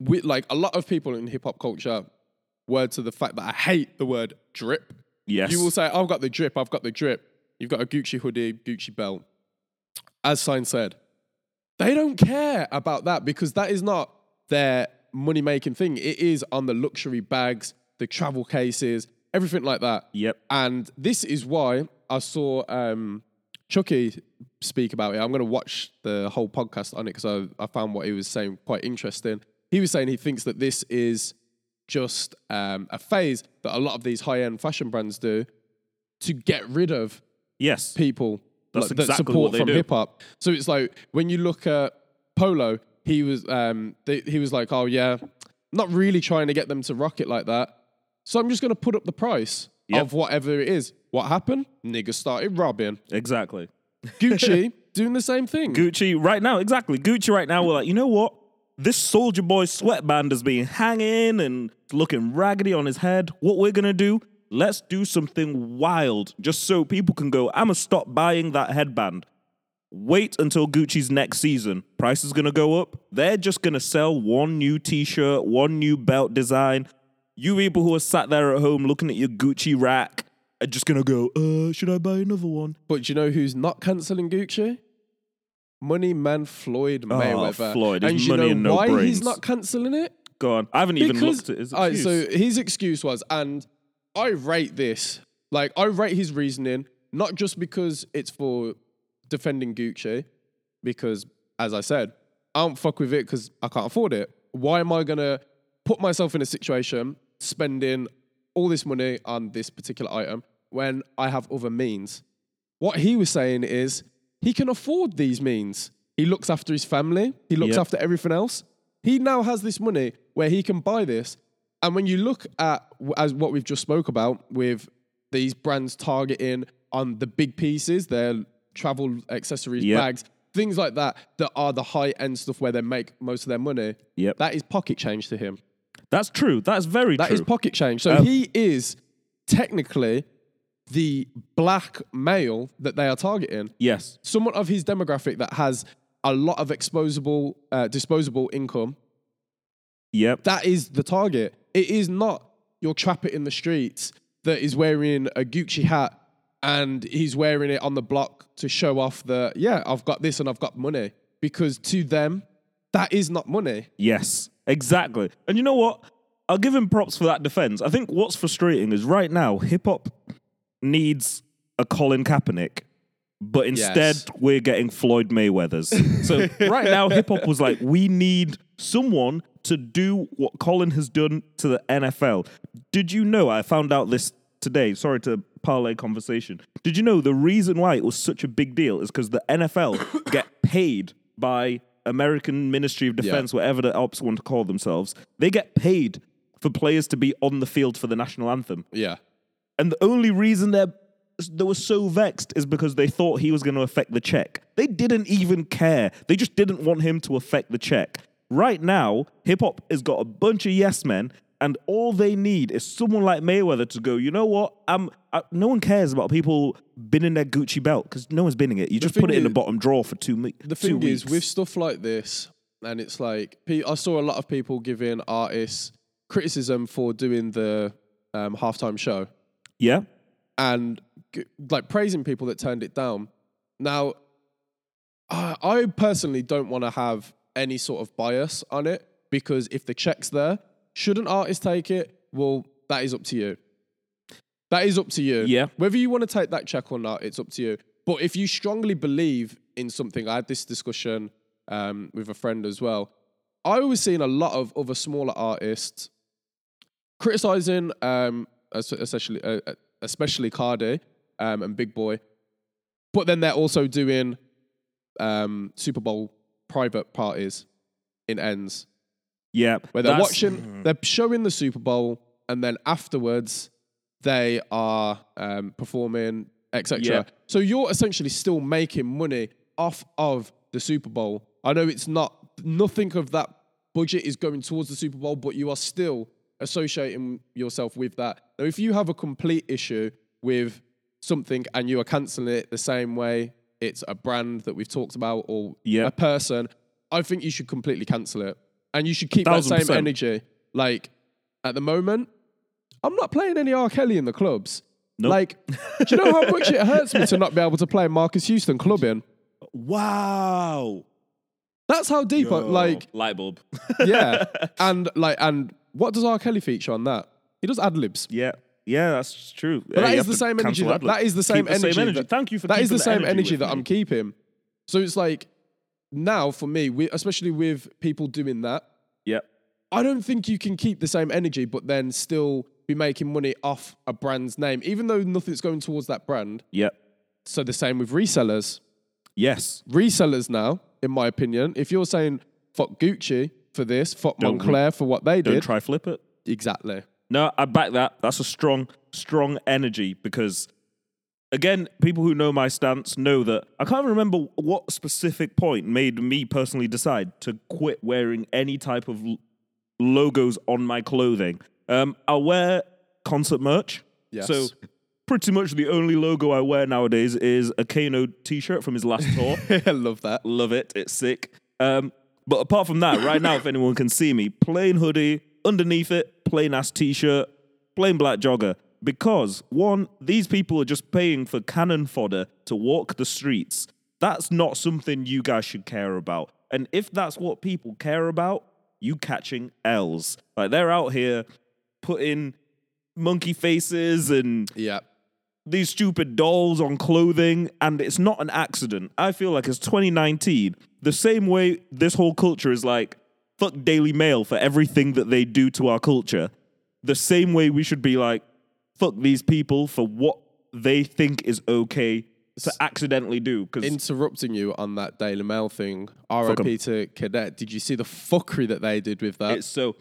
we like a lot of people in hip hop culture word to the fact that I hate the word drip. yes. You will say, I've got the drip, I've got the drip. You've got a Gucci hoodie, Gucci belt. As Sign said, they don't care about that because that is not their money making thing. It is on the luxury bags, the travel cases, everything like that. Yep. And this is why I saw um, Chucky speak about it. I'm going to watch the whole podcast on it because I, I found what he was saying quite interesting. He was saying he thinks that this is just um, a phase that a lot of these high end fashion brands do to get rid of Yes. people like, that exactly support what they from hip hop. So it's like when you look at Polo, he was um, they, he was like, oh yeah, not really trying to get them to rock it like that. So I'm just going to put up the price Yep. of whatever it is. What happened? Niggas started robbing. Exactly. Gucci doing the same thing. Gucci right now, exactly. Gucci right now, we're like, you know what? This Soulja Boy sweatband has been hanging and looking raggedy on his head. What we're gonna do? Let's do something wild, just so people can go. I'ma stop buying that headband. Wait until Gucci's next season. Price is gonna go up. They're just gonna sell one new T-shirt, one new belt design. You people who are sat there at home looking at your Gucci rack are just gonna go. Uh, should I buy another one? But you know who's not cancelling Gucci? Money man Floyd oh, Mayweather. Oh, Floyd, and you money know and no why brains. he's not cancelling it? Go on. I haven't even Because- looked at his excuse. so his excuse was, and I rate this. Like I rate his reasoning, not just because it's for defending Gucci, because as I said, I don't fuck with it because I can't afford it. Why am I gonna put myself in a situation spending all this money on this particular item when I have other means? What he was saying is he can afford these means. He looks after his family, he looks Yep. after everything else. He now has this money where he can buy this. And when you look at as what we've just spoke about with these brands targeting on the big pieces, their travel accessories, Yep. bags, things like that, that are the high end stuff where they make most of their money. Yep. That is pocket change to him. That's true. That's very That true. is pocket change. So Um, he is technically the black male that they are targeting. yes. Someone of his demographic that has a lot of exposable, uh, disposable income. Yep. That is the target. It is not your trapper in the streets that is wearing a Gucci hat and he's wearing it on the block to show off that, yeah, I've got this and I've got money. Because to them, that is not money. Yes. Exactly. And you know what? I'll give him props for that defense. I think what's frustrating is right now hip hop needs a Colin Kaepernick, but instead Yes. we're getting Floyd Mayweather's. so right now hip hop was like, we need someone to do what Colin has done to the NFL. Did you know? I found out this today. Sorry to parlay conversation. Did you know the reason why it was such a big deal is because the NFL get paid by American Ministry of Defense, whatever the ops want to call themselves. They get paid for players to be on the field for the national anthem. Yeah. And the only reason they're they were so vexed is because they thought he was going to affect the check. They didn't even care. They just didn't want him to affect the check. Right now, hip hop has got a bunch of yes men, and all they need is someone like Mayweather to go. You know what? Um, I, no one cares about people binning their Gucci belt because no one's binning it. You just put it in the bottom drawer for two, me- the two thing is weeks. with stuff like this and it's like i saw a lot of people giving artists criticism for doing the um, halftime show yeah, and like praising people that turned it down now i, I personally don't want to have any sort of bias on it because if the check's there should an artist take it well that is up to you that is up to you. Yeah. Whether you want to take that check or not, it's up to you. But if you strongly believe in something, I had this discussion um, with a friend as well. I was seeing a lot of other smaller artists criticizing, um, especially uh, uh, especially Cardi um, and Big Boi, but then they're also doing um, Super Bowl private parties in ends yeah. where they're watching, they're showing the Super Bowl, and then afterwards they are um, performing, etc. Yeah. So you're essentially still making money off of the Super Bowl. I know it's not nothing of that budget is going towards the Super Bowl, but you are still associating yourself with that. Now, if you have a complete issue with something and you are canceling it the same way it's a brand that we've talked about or Yeah. a person, I think you should completely cancel it. And you should keep that same percent. energy. Like at the moment, I'm not playing any R. Kelly in the clubs. Nope. Like, do you know how much it hurts me to not be able to play Marques Houston clubbing? wow. That's how deep, I, like, light bulb. yeah. And like, and what does R. Kelly feature on that? He does ad libs. yeah. Yeah, that's true. But that is the same energy. That, that is the same energy. that- Thank you for that. that is the same energy that me. I'm keeping. So it's like now for me, we, especially with people doing that, Yep. I don't think you can keep the same energy, but then still be making money off a brand's name, even though nothing's going towards that brand. Yep. So the same with resellers. Yes. Resellers now, in my opinion, if you're saying fuck Gucci for this, fuck Don't re- Moncler for what they did. Don't try flip it. exactly. No, I back that. That's a strong, strong energy because, again, people who know my stance know that I can't remember what specific point made me personally decide to quit wearing any type of l- logos on my clothing. Um, I wear concert merch. Yes. So, pretty much the only logo I wear nowadays is a Kano t shirt from his last tour. I love that. Love it. It's sick. Um, but apart from that, right now, if anyone can see me, plain hoodie, underneath it, plain ass t shirt, plain black jogger. Because, one, these people are just paying for cannon fodder to walk the streets. That's not something you guys should care about. And if that's what people care about, you catching L's. Like they're out here putting monkey faces and Yeah. these stupid dolls on clothing, and it's not an accident. I feel like it's 2019. The same way this whole culture is like, fuck Daily Mail for everything that they do to our culture. The same way we should be like, fuck these people for what they think is okay to accidentally do. Because Interrupting you on that Daily Mail thing. RIP to Cadet. Did you see the fuckery that they did with that? it's so.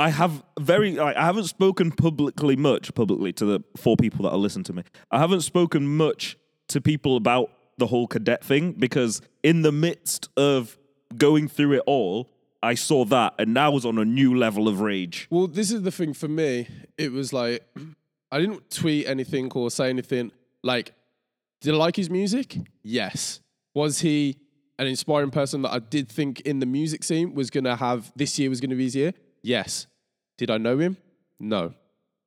I have very. Like, I haven't spoken publicly much publicly to the four people that are listening to me. I haven't spoken much to people about the whole cadet thing because in the midst of going through it all, I saw that and now was on a new level of rage. Well, this is the thing for me. It was like I didn't tweet anything or say anything. Like, did I like his music? Yes. Was he an inspiring person that I did think in the music scene was gonna have this year was gonna be his year? Yes. Did I know him? No.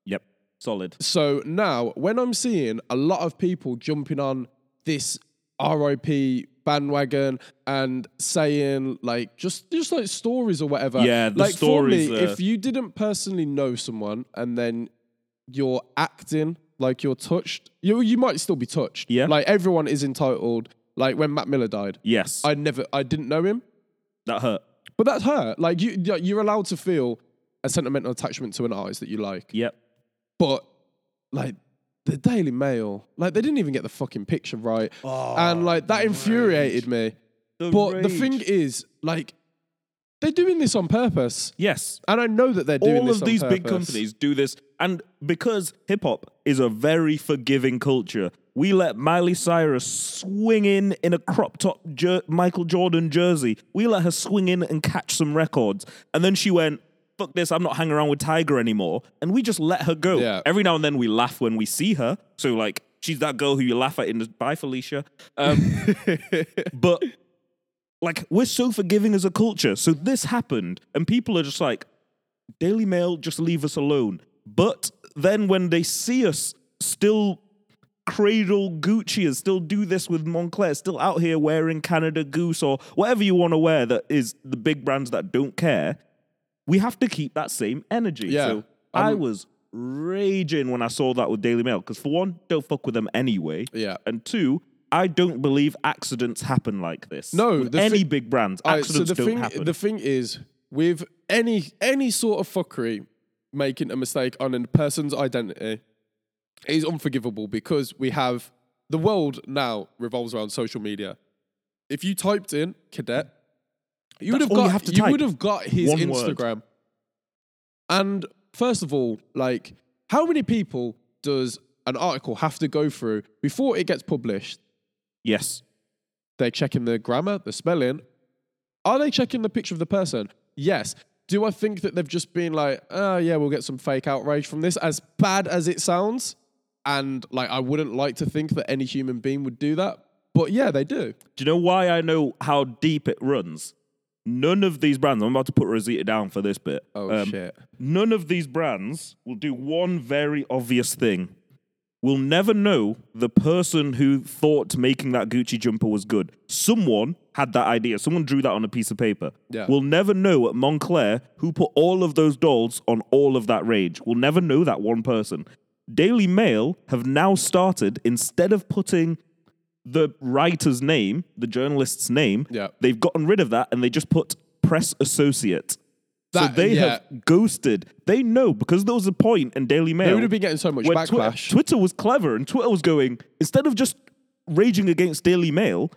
Yep, solid. So now, when I'm seeing a lot of people jumping on this RIP bandwagon and saying like just just like stories or whatever. Yeah, the like stories, for me, uh, if you didn't personally know someone and then you're acting like you're touched, you you might still be touched. Yeah. Like everyone is entitled. Like when Mac Miller died, Yes, I never, I didn't know him, that hurt. but that's hurt. Like you, you're allowed to feel a sentimental attachment to an artist that you like. Yep. But like the Daily Mail, like they didn't even get the fucking picture right, oh, and like that infuriated me. But the thing is, like, they're doing this on purpose, yes, and I know that they're doing all this of these big companies do this. And because hip hop is a very forgiving culture we let miley cyrus swing in in a crop top jer- michael jordan jersey. We let her swing in and catch some records. And then she went fuck this i'm not hanging around with tiger anymore. And we just let her go. Yeah. every now and then we laugh when we see her. So like she's that girl who you laugh at in the bye felicia. Um, but like we're so forgiving as a culture. So this happened and people are just like Daily Mail, just leave us alone. But then when they see us still cradle Gucci and still do this with Moncler, still out here wearing Canada Goose or whatever you want to wear that is the big brands that don't care, we have to keep that same energy. Yeah. So I was raging when I saw that with Daily Mail because for one, don't fuck with them anyway. Yeah. And two, I don't believe accidents happen like this. No, With any thi- big brands, Alright, accidents so the don't thing, happen. the thing is, with any any sort of fuckery, making a mistake on a person's identity is unforgivable because we have the world now revolves around social media. If you typed in cadet, you would have got you have you would have got his One word. Instagram. And first of all, like, how many people does an article have to go through before it gets published? yes. They're checking the grammar, the spelling. Are they checking the picture of the person? Yes. Do I think that they've just been like, oh, yeah, we'll get some fake outrage from this, as bad as it sounds? And like, I wouldn't like to think that any human being would do that. But yeah, they do. Do you know why I know how deep it runs? None of these brands, I'm about to put Rosita down for this bit. Oh, Um, shit. None of these brands will do one very obvious thing. We'll never know the person who thought making that Gucci jumper was good. Someone had that idea. Someone drew that on a piece of paper. Yeah. We'll never know at Moncler who put all of those dolls on all of that rage. We'll never know that one person. Daily Mail have now started instead of putting the writer's name, the journalist's name, Yeah. they've gotten rid of that and they just put press associate. so they yeah. have ghosted. They know because there was a point in Daily Mail. They would have been getting so much backlash. Twitter, Twitter was clever and Twitter was going, instead of just raging against Daily Mail,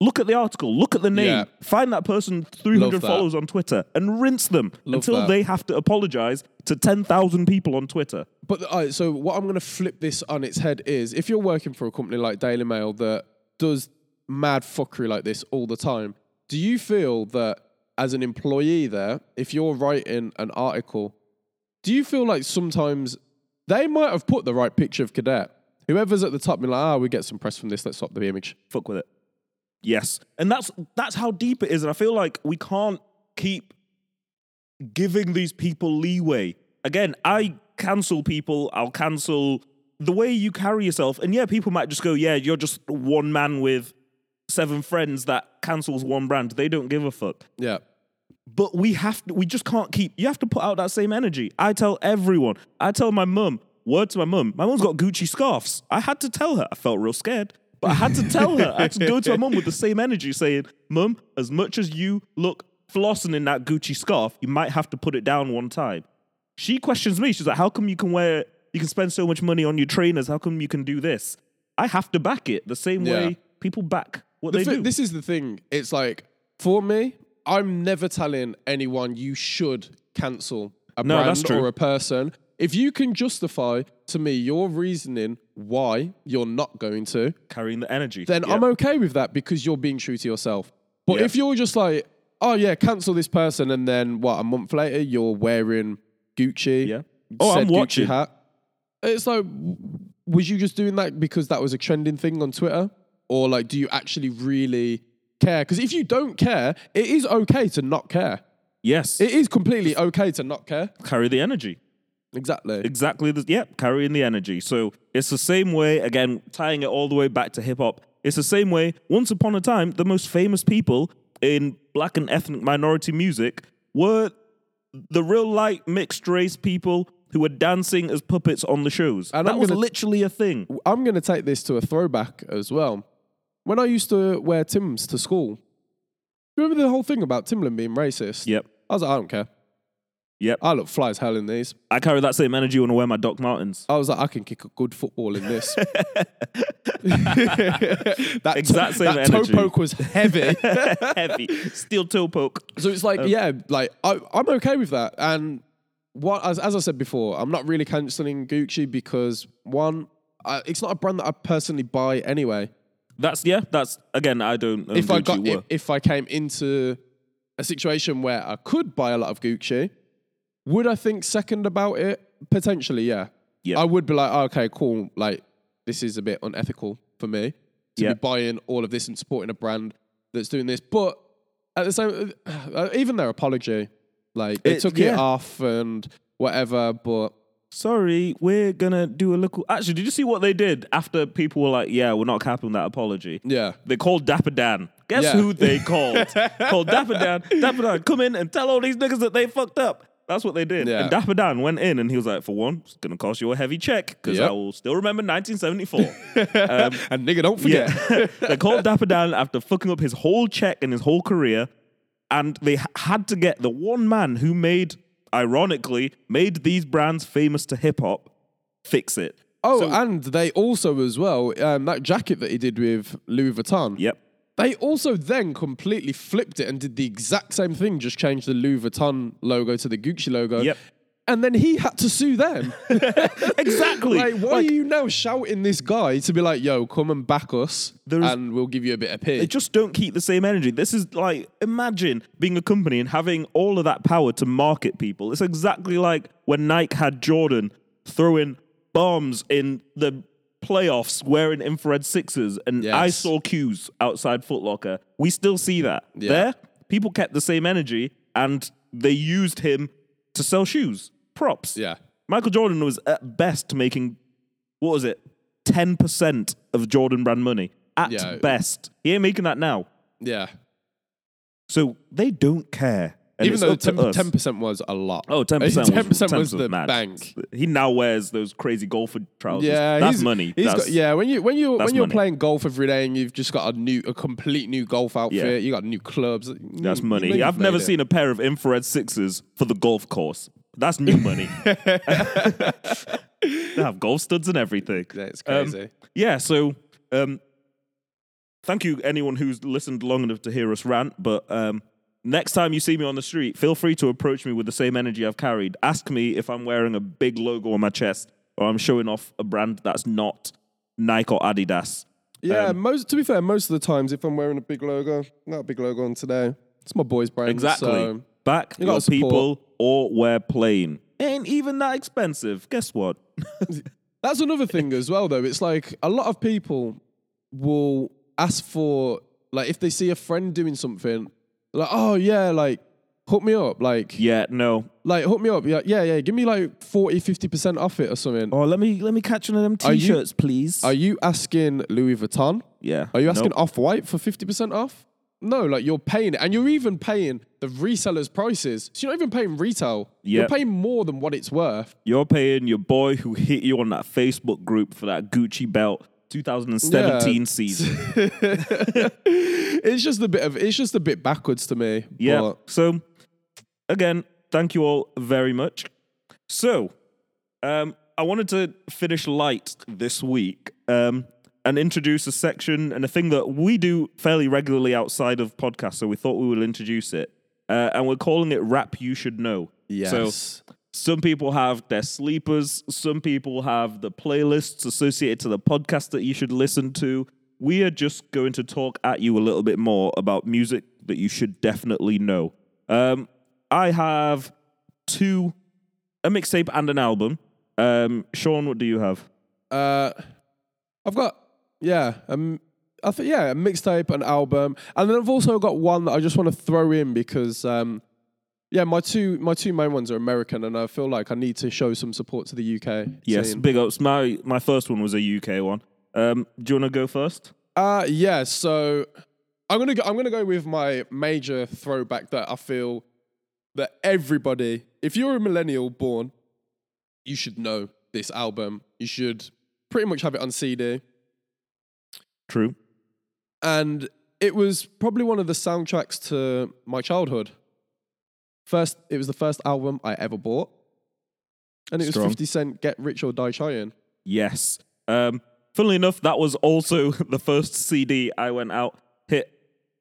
look at the article, look at the name, Yeah. find that person 300 Love that. followers on Twitter and rinse them Love until that. they have to apologize to 10,000 people on Twitter. But all right, so what I'm going to flip this on its head is if you're working for a company like Daily Mail that does mad fuckery like this all the time, do you feel that as an employee there, if you're writing an article, do you feel like sometimes they might have put the right picture of Cadet? Whoever's at the top, be like, ah, we get some press from this. Let's swap the image. Fuck with it. Yes. And that's that's how deep it is. And I feel like we can't keep giving these people leeway. Again, I cancel people, I'll cancel the way you carry yourself. And yeah, people might just go, yeah, you're just one man with seven friends that cancels one brand. They don't give a fuck. Yeah. But we have to, we just can't keep, you have to put out that same energy. I tell everyone, I tell my mum, word to my mum, my mum's got Gucci scarves. I had to tell her, I felt real scared, but I had to tell her, I had to go to my mum with the same energy saying, Mum, as much as you look flossing in that Gucci scarf, you might have to put it down one time. She questions me. She's like, How come you can wear, you can spend so much money on your trainers? How come you can do this? I have to back it the same Yeah. way people back what The they do. This is the thing. It's like for me, I'm never telling anyone you should cancel a No, brand or a person. If you can justify to me your reasoning why you're not going to, Carrying the energy. then Yeah. I'm okay with that because you're being true to yourself. But Yeah. if you're just like, oh yeah, cancel this person, and then what a month later you're wearing Gucci, Yeah. Oh, I'm said Gucci hat. It's like, w- was you just doing that because that was a trending thing on Twitter, or like, do you actually really care? Because if you don't care, it is okay to not care. yes. It is completely okay to not care. carry the energy. Exactly. Exactly. The, yeah, carrying the energy. So it's the same way, again, tying it all the way back to hip hop. It's the same way, once upon a time, the most famous people in black and ethnic minority music were the real light mixed race people who were dancing as puppets on the shows. And that I'm was gonna- literally a thing. I'm going to take this to a throwback as well. When I used to wear Tims to school, remember the whole thing about Timberland being racist? Yep. I was like, I don't care. Yep. I look fly as hell in these. I carry that same energy when I wear my Doc Martens. I was like, I can kick a good football in this. that Exact same that toe poke was heavy. Heavy. Steel toe poke. so it's like, um, yeah, like I, I'm okay with that. And what, as, as I said before, I'm not really cancelling Gucci because one, I, it's not a brand that I personally buy anyway. That's, yeah, that's, again, I don't own if I got if, if I came into a situation where I could buy a lot of Gucci, would I think second about it? Potentially, yeah. Yeah. I would be like, oh, okay, cool. Like this is a bit unethical for me to Yeah. be buying all of this and supporting a brand that's doing this. But at the same, even their apology, like they It- took it off and whatever. But sorry, we're gonna do a little. Actually, did you see what they did after people were like, "Yeah, we're not capping that apology"? yeah, They called Dapper Dan. Guess Yeah. who they called? called Dapper Dan. Dapper Dan, come in and tell all these niggas that they fucked up. That's what they did. Yeah. And Dapper Dan went in and he was like, for one, it's gonna cost you a heavy check because Yep. I will still remember 1974. and nigga, don't forget. yeah, they called Dapper Dan after fucking up his whole check and his whole career, and they had to get the one man who made, ironically, made these brands famous to hip hop, fix it. Oh, So- and they also as well um, that jacket that he did with Louis Vuitton. Yep. They also then completely flipped it and did the exact same thing, just changed the Louis Vuitton logo to the Gucci logo. Yep. And then he had to sue them. Exactly. like, why Like- are you now shouting this guy to be like, yo, come and back us and we'll give you a bit of pay? They just don't keep the same energy. This is like imagine being a company and having all of that power to market people. It's exactly like when Nike had Jordan throwing bombs in the playoffs wearing infrared sixes and I saw cues outside Foot Locker. We still see that. Yeah. There, people kept the same energy and they used him to sell shoes. Props. yeah. Michael Jordan was at best making what was it? 10% of Jordan brand money. At Yeah. best. He ain't making that now. Yeah. So they don't care. And Even though up to us. ten percent was a lot. Oh, 10% was, 10% was 10% the mad. bank. He now wears those crazy golfer trousers. Yeah, that's he's- money. He's That's- got, yeah, when you when you when you're money. playing golf every day and you've just got a new a complete new golf outfit, Yeah. you got new clubs. That's you- money. you've I've never it. seen a pair of infrared sixes for the golf course. That's new money. they have golf studs and everything. That's Um, crazy. Yeah, so um, thank you anyone who's listened long enough to hear us rant. But um, next time you see me on the street, feel free to approach me with the same energy I've carried. Ask me if I'm wearing a big logo on my chest or I'm showing off a brand that's not Nike or Adidas. yeah, um, most to be fair, most of the times if I'm wearing a big logo, not a big logo on today. It's my boy's brand. Exactly. So Back You your people or wear plain. Ain't even that expensive. Guess what? That's another thing as well, though. It's like a lot of people will ask for, like, if they see a friend doing something, like, oh, yeah, like, hook me up. Like, Yeah, no. like hook me up. Yeah, yeah, yeah. Give me like 40, 50% off it or something. Oh, let me let me catch one of them Are you- t-shirts, please. Are you asking Louis Vuitton? yeah. Are you asking Nope. Off White for 50% off? No, like you're paying it. And you're even paying the resellers' prices. So you're not even paying retail. You're Yep. paying more than what it's worth. You're paying your boy who hit you on that Facebook group for that Gucci belt 2017 Yeah. season. it's just a bit of it's just a bit backwards to me. Yeah. But So again, thank you all very much. So, um, I wanted to finish light this week um, and introduce a section and a thing that we do fairly regularly outside of podcasts. So we thought we would introduce it, uh, and we're calling it "Rap You Should Know." So yes. Some people have their sleepers. Some people have the playlists associated to the podcast that you should listen to. We are just going to talk at you a little bit more about music that you should definitely know. Um, I have two, a mixtape and an album. Um, Sean, what do you have? Uh, I've got yeah, um, I think yeah, a mixtape, an album, and then I've also got one that I just want to throw in because um, yeah, my two my two main ones are American, and I feel like I need to show some support to the UK. Yes, scene. big ups. My my first one was a UK one. Um, do you want to go first? Uh yeah, so I'm gonna go, I'm gonna go with my major throwback that I feel that everybody, if you're a millennial born, you should know this album. You should pretty much have it on CD. True. and it was probably one of the soundtracks to my childhood. First, it was the first album I ever bought, and it was Fifty Cent "Get Rich or Die Trying." Yes. Um, funnily enough, that was also the first CD I went out, hit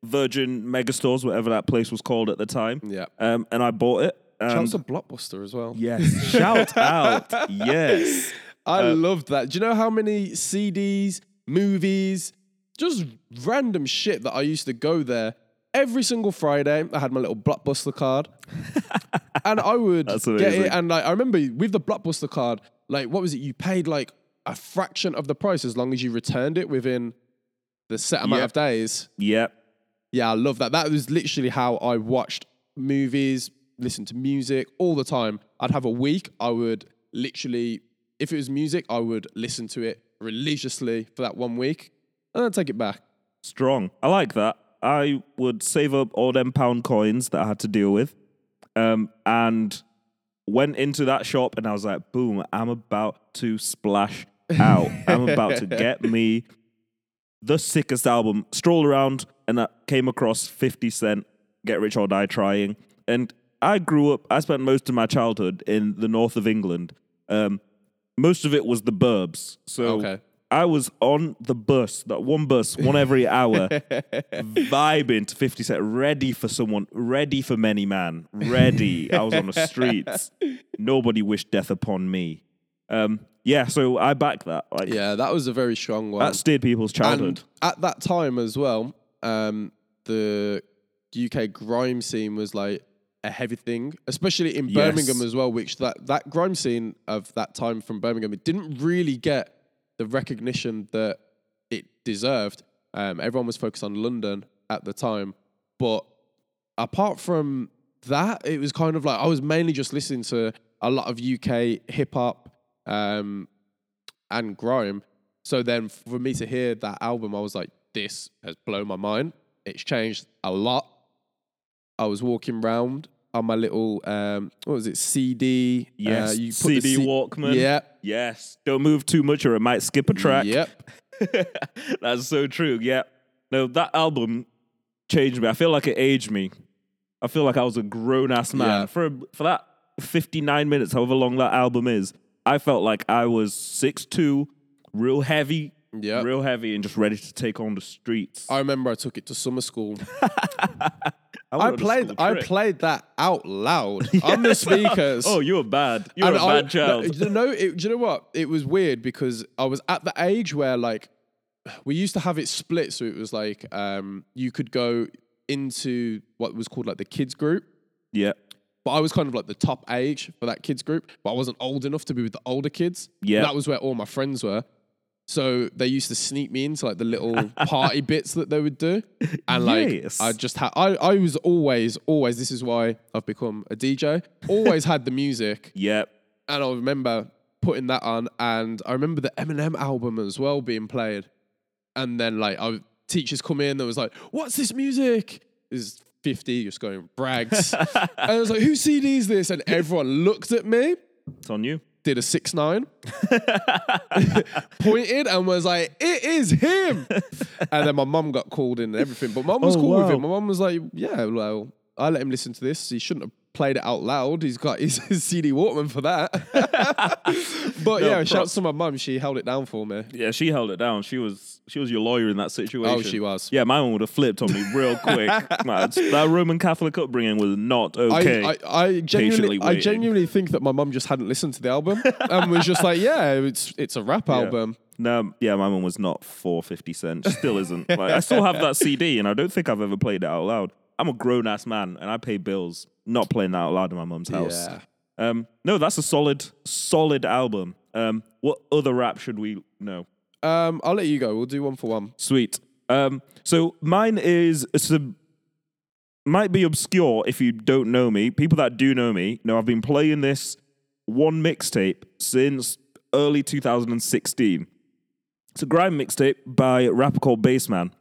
Virgin Megastores, whatever that place was called at the time, Yeah, um, and I bought it. And shouts to Blockbuster as well. yes, shout out, yes. I Uh, loved that. Do you know how many CDs, movies, just random shit that I used to go there every single Friday? I had my little Blockbuster card, and I would get it. And like, I remember with the Blockbuster card, like what was it? You paid like a fraction of the price as long as you returned it within the set amount Yep. of days. Yep. Yeah, I love that. That was literally how I watched movies, listened to music all the time. I'd have a week, I would literally, if it was music, I would listen to it religiously for that one week and then take it back. Strong. I like that. I would save up all them pound coins that I had to deal with, um, and went into that shop, and I was like, "Boom! I'm about to splash out. I'm about to get me the sickest album." Strolled around, and I came across Fifty Cent, "Get Rich or Die Trying," and I grew up. I spent most of my childhood in the north of England. Um, most of it was the burbs, so. Okay. I was on the bus, that one bus, one every hour, vibing to 50 Cent, ready for someone, ready for many man, ready. I was on the streets. Nobody wished death upon me. Um, yeah, so I back that. Like Yeah, that was a very strong one. that steered people's childhood. And at that time as well, um, the UK grime scene was like a heavy thing, especially in Yes. Birmingham as well. Which that that grime scene of that time from Birmingham, it didn't really get the recognition that it deserved. Um, everyone was focused on London at the time, but apart from that, it was kind of like I was mainly just listening to a lot of UK hip hop um, and grime. So then for me to hear that album, I was like, this has blown my mind. It's changed a lot. I was walking around on my little um, what was it CD? Yes, Uh, you put the CD C- Walkman. Yeah. Yes. Don't move too much or it might skip a track. Yep. That's so true. Yeah. No, that album changed me. I feel like it aged me. I feel like I was a grown ass man. Yeah. For for that 59 minutes, however long that album is, I felt like I was 6'2, real heavy, Yep. real heavy, and just ready to take on the streets. I remember I took it to summer school. went I played school I played that out loud on the speakers. Oh, you were bad. You were And a I- bad child. No, do you know, it, do you know what? It was weird because I was at the age where like we used to have it split, so it was like um, you could go into what was called like the kids group, yeah. but I was kind of like the top age for that kids group, but I wasn't old enough to be with the older kids. Yeah. that was where all my friends were. So they used to sneak me into like the little party bits that they would do, and like Yes. I just had I I was always always this is why I've become a DJ. Always had the music, Yep. and I remember putting that on, and I remember the Eminem album as well being played, and then like I teachers come in, there was like, "What's this music?" Is fifty just going brags, and I was like, "Whose CD is this?" And everyone looked at me, It's on you. Did a six nine, pointed, and was like, "It is him." and then my mum got called in and everything, but mum was Oh, cool with wow. him. My mum was like, "Yeah, well." I let him listen to this. He shouldn't have played it out loud. He's got his, his CD Walkman for that. but No, yeah, props. shouts to my mum. She held it down for me. Yeah, she held it down. She was she was your lawyer in that situation. Oh, she was. Yeah, my one would have flipped on me real quick. That Roman Catholic upbringing was not okay. I, I, I Patiently genuinely, I waiting. genuinely think that my mum just hadn't listened to the album and was just like, "Yeah, it's it's a rap album." no, yeah, my one was not for fifty cent. Still isn't. Like, I still have that CD, and I don't think I've ever played it out loud. I'm a grown ass man, and I pay bills. Not playing that out loud in my mum's house. Yeah. Um, no, that's a solid, solid album. Um, what other rap should we know? Um, I'll let you go. We'll do one for one. Sweet. Um, so mine is sub- might be obscure if you don't know me. People that do know me know I've been playing this one mixtape since early 2016. It's a grime mixtape by a rapper called Bassman.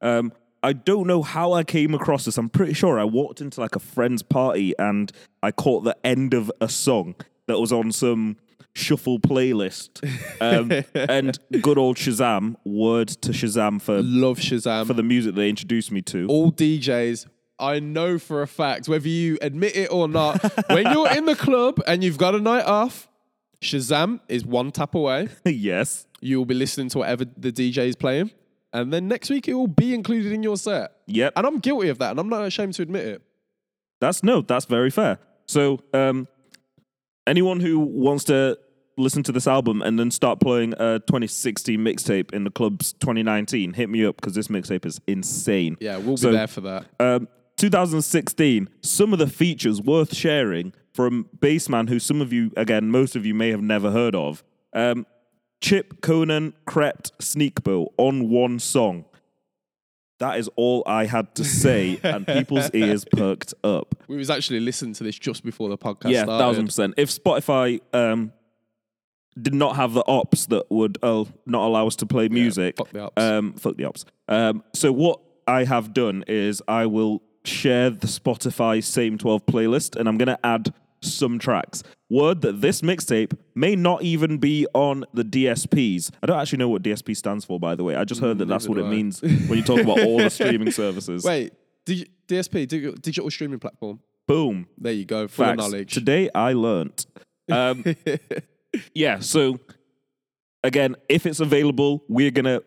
Um, I don't know how I came across this. I'm pretty sure I walked into like a friend's party and I caught the end of a song that was on some shuffle playlist. Um, and good old Shazam, word to Shazam for Love Shazam. for the music they introduced me to. all DJs, I know for a fact, whether you admit it or not, when you're in the club and you've got a night off, Shazam is one tap away. yes. You will be listening to whatever the DJ is playing. And then next week it will be included in your set. Yep. And I'm guilty of that, and I'm not ashamed to admit it. That's no, that's very fair. So, um, anyone who wants to listen to this album and then start playing a 2016 mixtape in the club's 2019, hit me up because this mixtape is insane. Yeah, we'll be there for that. Um, 2016, some of the features worth sharing from Bassman, who some of you, again, most of you may have never heard of. Um, Chip, Konan, Krept, Sneakbo on one song. That is all I had to say, and people's ears perked up. We was actually listening to this just before the podcast Yeah, started. thousand percent. If Spotify um, did not have the ops that would uh, not allow us to play music, fuck the ops. Um, fuck the ops. Um, so what I have done is I will share the Spotify Same Twelve playlist, and I'm gonna add some tracks. Word that this mixtape may not even be on the DSPs. I don't actually know what DSP stands for, by the way. I just heard that that's what it I. means when you talk about all the streaming services. Wait, dig- DSP, dig- digital streaming platform. Boom. There you go, full Facts. knowledge. Today I learnt. Um, yeah, so again, if it's available, we're gonna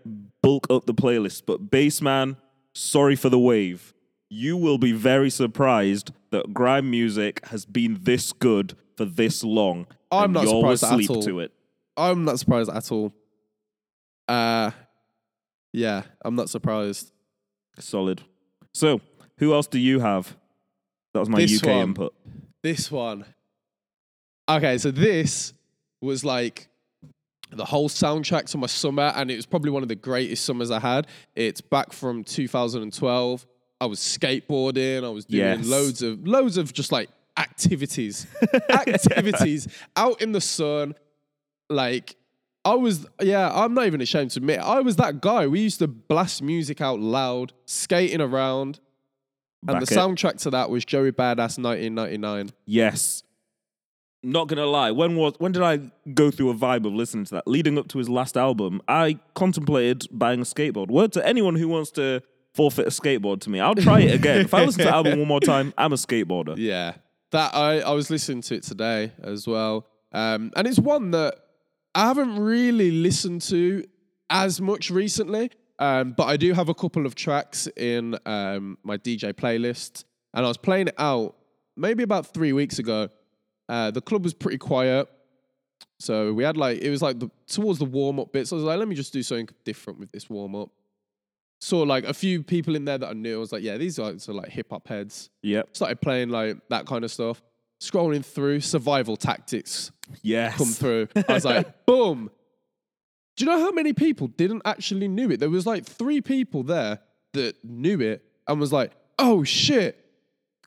bulk up the playlist. But Bassman, sorry for the wave. You will be very surprised that grime music has been this good for this long. I'm not you're surprised at asleep all. to it. I'm not surprised at all. Uh, yeah, I'm not surprised. Solid. So, who else do you have? That was my This UK one. input. This one. Okay, so this was like the whole soundtrack to my summer, and it was probably one of the greatest summers I had. It's back from 2012. I was skateboarding. I was doing Yes. loads of loads of just like activities, activities out in the sun. Like I was, yeah, I'm not even ashamed to admit, I was that guy. We used to blast music out loud, skating around. And Back the it. soundtrack to that was Joey Badass 1999. Yes. Not gonna lie, when was when did I go through a vibe of listening to that? Leading up to his last album, I contemplated buying a skateboard. Word to anyone who wants to forfeit a skateboard to me, I'll try it again. if I listen to the album one more time, I'm a skateboarder. Yeah. That I, I was listening to it today as well. Um, and it's one that I haven't really listened to as much recently. Um, but I do have a couple of tracks in um, my DJ playlist. And I was playing it out maybe about three weeks ago. Uh, the club was pretty quiet. So we had like, it was like the, towards the warm up bit. So I was like, let me just do something different with this warm up. Saw like a few people in there that I knew. I was like, yeah, these are like hip hop heads Yep. started playing like that kind of stuff. Scrolling through survival tactics Yes. come through. I was like, boom. Do you know how many people didn't actually knew it? There was like three people there that knew it and was like, oh shit.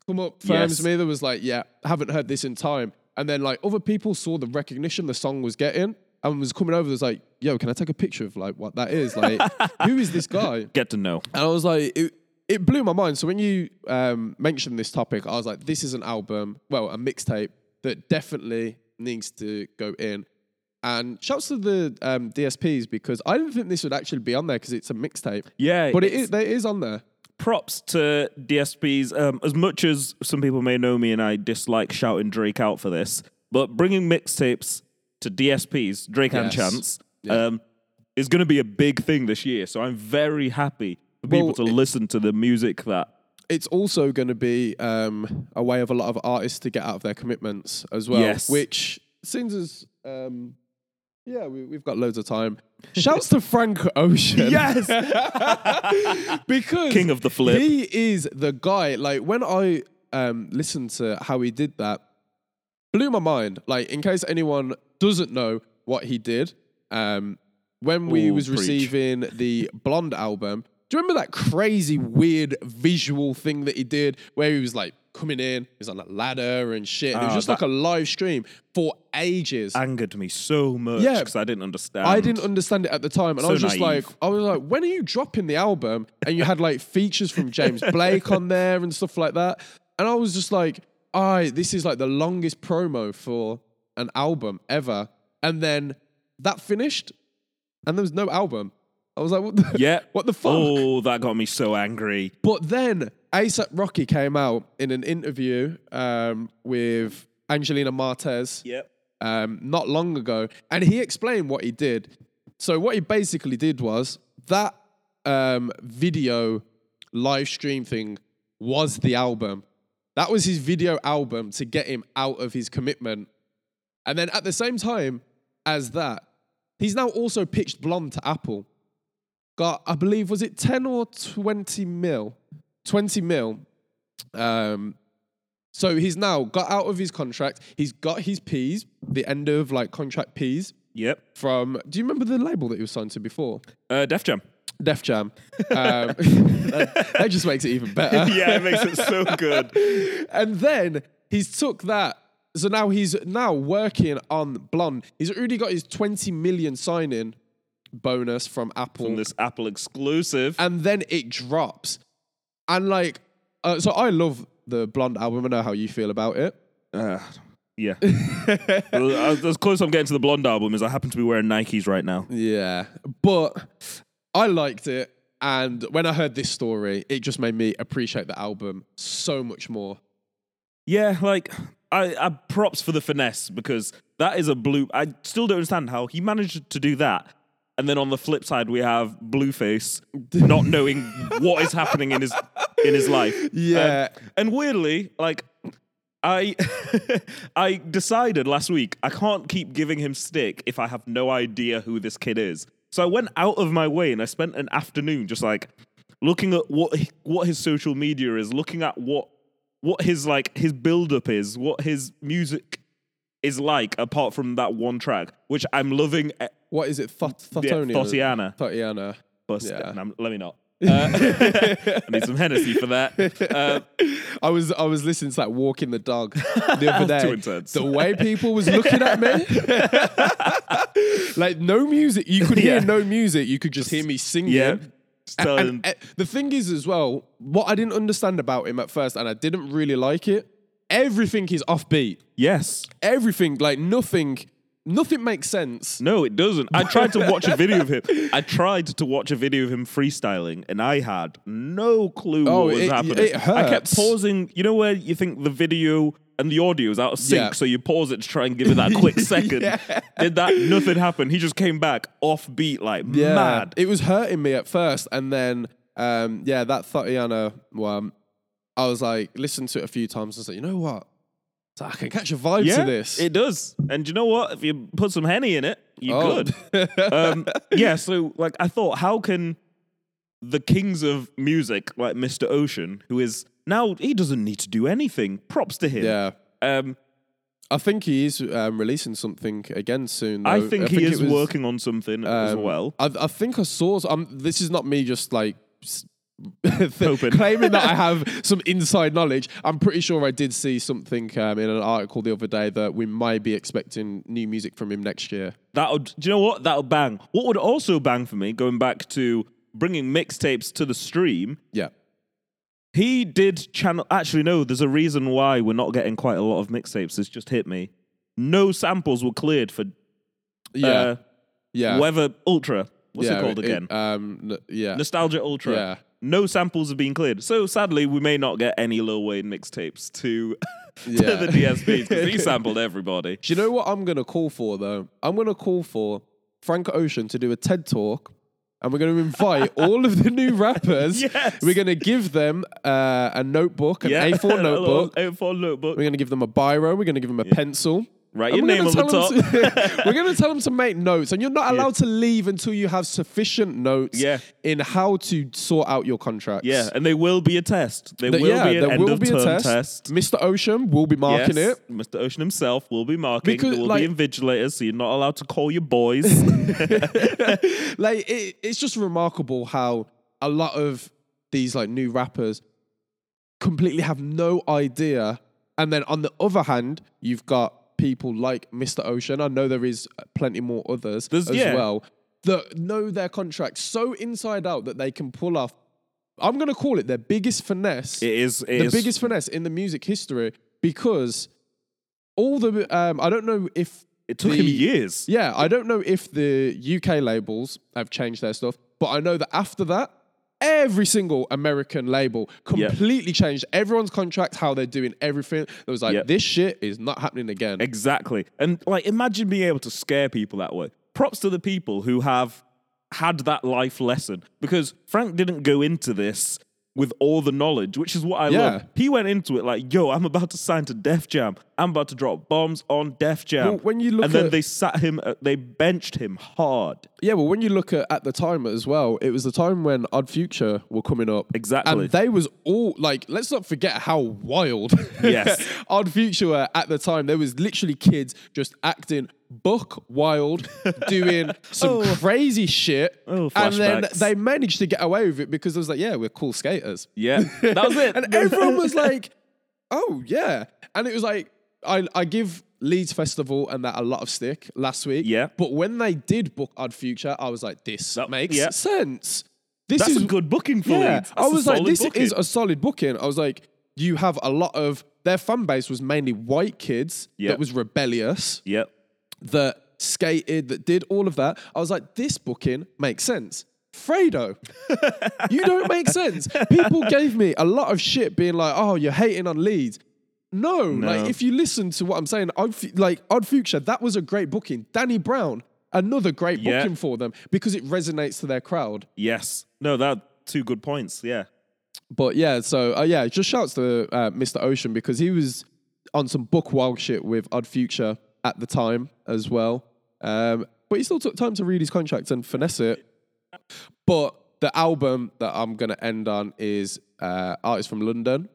Come up, firms Yes. me. There was like, yeah, haven't heard this in time. And then like other people saw the recognition the song was getting and was coming over. Was like, yo, can I take a picture of like what that is? Like, who is this guy? Get to know. And I was like, it, it blew my mind. So when you um, mentioned this topic, I was like, this is an album, well, a mixtape that definitely needs to go in. And shouts to the um, DSPs because I didn't think this would actually be on there because it's a mixtape. Yeah, But it's- is, it is on there. props to DSPs. Um, as much as some people may know me and I dislike shouting Drake out for this, but bringing mixtapes to DSPs, Drake and Yes. Chance, Yeah. um, is going to be a big thing this year. So I'm very happy for people Well, to listen to the music that. It's also going to be um, a way of a lot of artists to get out of their commitments as well. Yes. Which seems as, um, yeah, we, we've got loads of time. Shouts to Frank Ocean. Yes, because King of the flip. He is the guy. Like when I um listened to how he did that, blew my mind. Like in case anyone doesn't know what he did, um, when we Ooh, was preach. receiving the Blonde album, do you remember that crazy weird visual thing that he did where he was like coming in, he was on a ladder and shit. and it was Ah, just that- like a live stream for ages. angered me so much Yeah. because I didn't understand. I didn't understand it at the time, and I So was just naive. like, I was like, when are you dropping the album? And you had like features from James Blake on there and stuff like that, and I was just like, I this is like the longest promo for an album ever, and then that finished, and there was no album. I was like, what the, Yeah. what the fuck? Oh, that got me so angry. But then ASAP Rocky came out in an interview um, with Angelina Martez Yep. um, not long ago, and he explained what he did. So what he basically did was that um, video live stream thing was the album. That was his video album to get him out of his commitment. And then at the same time as that, he's now also pitched Blonde to Apple. Got, I believe, was it 10 or 20 mil? 20 mil. Um, so he's now got out of his contract. He's got his P's, the end of like contract P's Yep. from. Do you remember the label that he was signed to before? Uh, Def Jam. Def Jam. Um, that, that just makes it even better. yeah, it makes it so good. and then he's took that. So now he's now working on Blonde. He's already got his 20 million sign-in bonus from Apple. From this Apple exclusive. and then it drops. And like, uh, so I love the Blonde album. I know how you feel about it. Uh, yeah. as close as close I'm getting to the Blonde album is I happen to be wearing Nikes right now. Yeah, but I liked it, and when I heard this story, it just made me appreciate the album so much more. Yeah, like I, I props for the finesse because that is a blue. I still don't understand how he managed to do that. And then on the flip side, we have Blueface not knowing what is happening in his in his life. Yeah. Um, and weirdly, like I I decided last week I can't keep giving him stick if I have no idea who this kid is. So I went out of my way and I spent an afternoon just like looking at what what his social media is, looking at what what his like his build up is, what his music is like apart from that one track, which I'm loving. eh, What is it? Thot-? Thotiana. Thotiana. Bust Yeah. it. Let me not. Uh, I need some Hennessy for that. Uh, I was I was listening to that walking the dog the other day. The way people was looking at me, like no music. You could hear Yeah. no music. You could just hear me singing. Yeah. Telling- And, uh, the thing is, as well, what I didn't understand about him at first, and I didn't really like it. Everything is offbeat. yes. Everything, like nothing, nothing makes sense. No, it doesn't. I tried to watch a video of him. I tried to watch a video of him freestyling, and I had no clue Oh, what was it- happening. it I kept pausing. You know where you think the video and the audio is out of sync, Yeah. so you pause it to try and give it that quick second. Yeah. Did that? Nothing happened. He just came back off beat, like mad. It was hurting me at first, and then um, yeah, that Tatiana one, I was like, listened to it a few times. I was like, you know what? So I can catch a vibe yeah, to this. it does. And you know what? If you put some henny in it, you're Oh. good. um, yeah, so like I thought, how can the kings of music, like Mr. Ocean, who is now he doesn't need to do anything. Props to him. yeah. Um, I think he is um, releasing something again soon. I though. think he is was, working on something as um, well. I, I think I saw. Um, this is not me just like claiming that I have some inside knowledge. I'm pretty sure I did see something um, in an article the other day that we might be expecting new music from him next year. That would, do you know what? That would bang. What would also bang for me, going back to bringing mixtapes to the stream, Yeah. He did channel. Actually, no, there's a reason why we're not getting quite a lot of mixtapes. It's just hit me. No samples were cleared for Yeah. uh, yeah. Weather Ultra. What's yeah, it called again? um, n- yeah. Nostalgia Ultra. Yeah. No samples have been cleared. So sadly, we may not get any Lil Wayne mixtapes to, to Yeah. the DSPs because he sampled everybody. Do you know what I'm going to call for though? I'm going to call for Frank Ocean to do a TED talk. And we're going to invite all of the new rappers. Yes. We're going to give them uh, a notebook, an Yeah. A4 notebook. A4 notebook. We're going to give them a biro. We're going to give them a pencil. Write your name on the top. to- we're going to tell them to make notes, and you're not allowed to leave until you have sufficient notes Yeah. in how to sort out your contracts. Yeah, and there will be a test. There Th- will yeah, be an end will of be term test. test. Mr. Ocean will be marking Yes, it. Mr. Ocean himself will be marking. Because, there will like- be invigilators, so you're not allowed to call your boys. like it, it's just remarkable how a lot of these like new rappers completely have no idea and then on the other hand you've got people like mr ocean i know there is plenty more others There's- as yeah. well that know their contracts so inside out that they can pull off i'm going to call it their biggest finesse it is. It the is- biggest finesse in the music history because all the um, i don't know if It took the- him years. yeah, I don't know if the UK labels have changed their stuff, but I know that after that, every single American label completely changed everyone's contract, how they're doing everything. It was like, Yeah. this shit is not happening again. Exactly. And like, imagine being able to scare people that way. Props to the people who have had that life lesson because Frank didn't go into this with all the knowledge, which is what I Yeah. love. He went into it like, yo, I'm about to sign to Def Jam. I'm about to drop bombs on Def Jam. Well, when you look and then at- they sat him, uh, they benched him hard. yeah, well, when you look at at the time as well, it was the time when Odd Future were coming up. Exactly. And they was all like, let's not forget how wild Yes. Odd Future were at the time. There was literally kids just acting buck wild, doing some Oh. crazy shit. Oh, and then they managed to get away with it because it was like, yeah, we're cool skaters. Yeah, that was it. and everyone was like, oh, yeah. And it was like, I, I give Leeds Festival and that a lot of stick last week. Yeah. But when they did book Odd Future, I was like, this That- makes yeah. sense. This That's is a good booking for yeah, Leeds. I That's a was like, this booking. is a solid booking. I was like, you have a lot of their fan base was mainly white kids Yeah. that was rebellious, Yep. That skated, that did all of that. I was like, this booking makes sense. Fredo, you don't make sense. People gave me a lot of shit being like, oh, you're hating on Leeds. No, No. like if you listen to what I'm saying, Fu- like Odd Future, that was a great booking. Danny Brown, another great Yeah. booking for them because it resonates to their crowd. Yes. No, that two good points. Yeah. But yeah, so uh, yeah, just shouts to uh, Mr. Ocean because he was on some book wild shit with Odd Future at the time as well. Um, but he still took time to read his contract and finesse it. But the album that I'm gonna end on is uh, artist from London.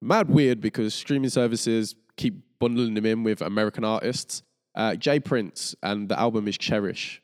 Mad weird because streaming services keep bundling him in with American artists. Uh, Jay Prince and the album is Cherish.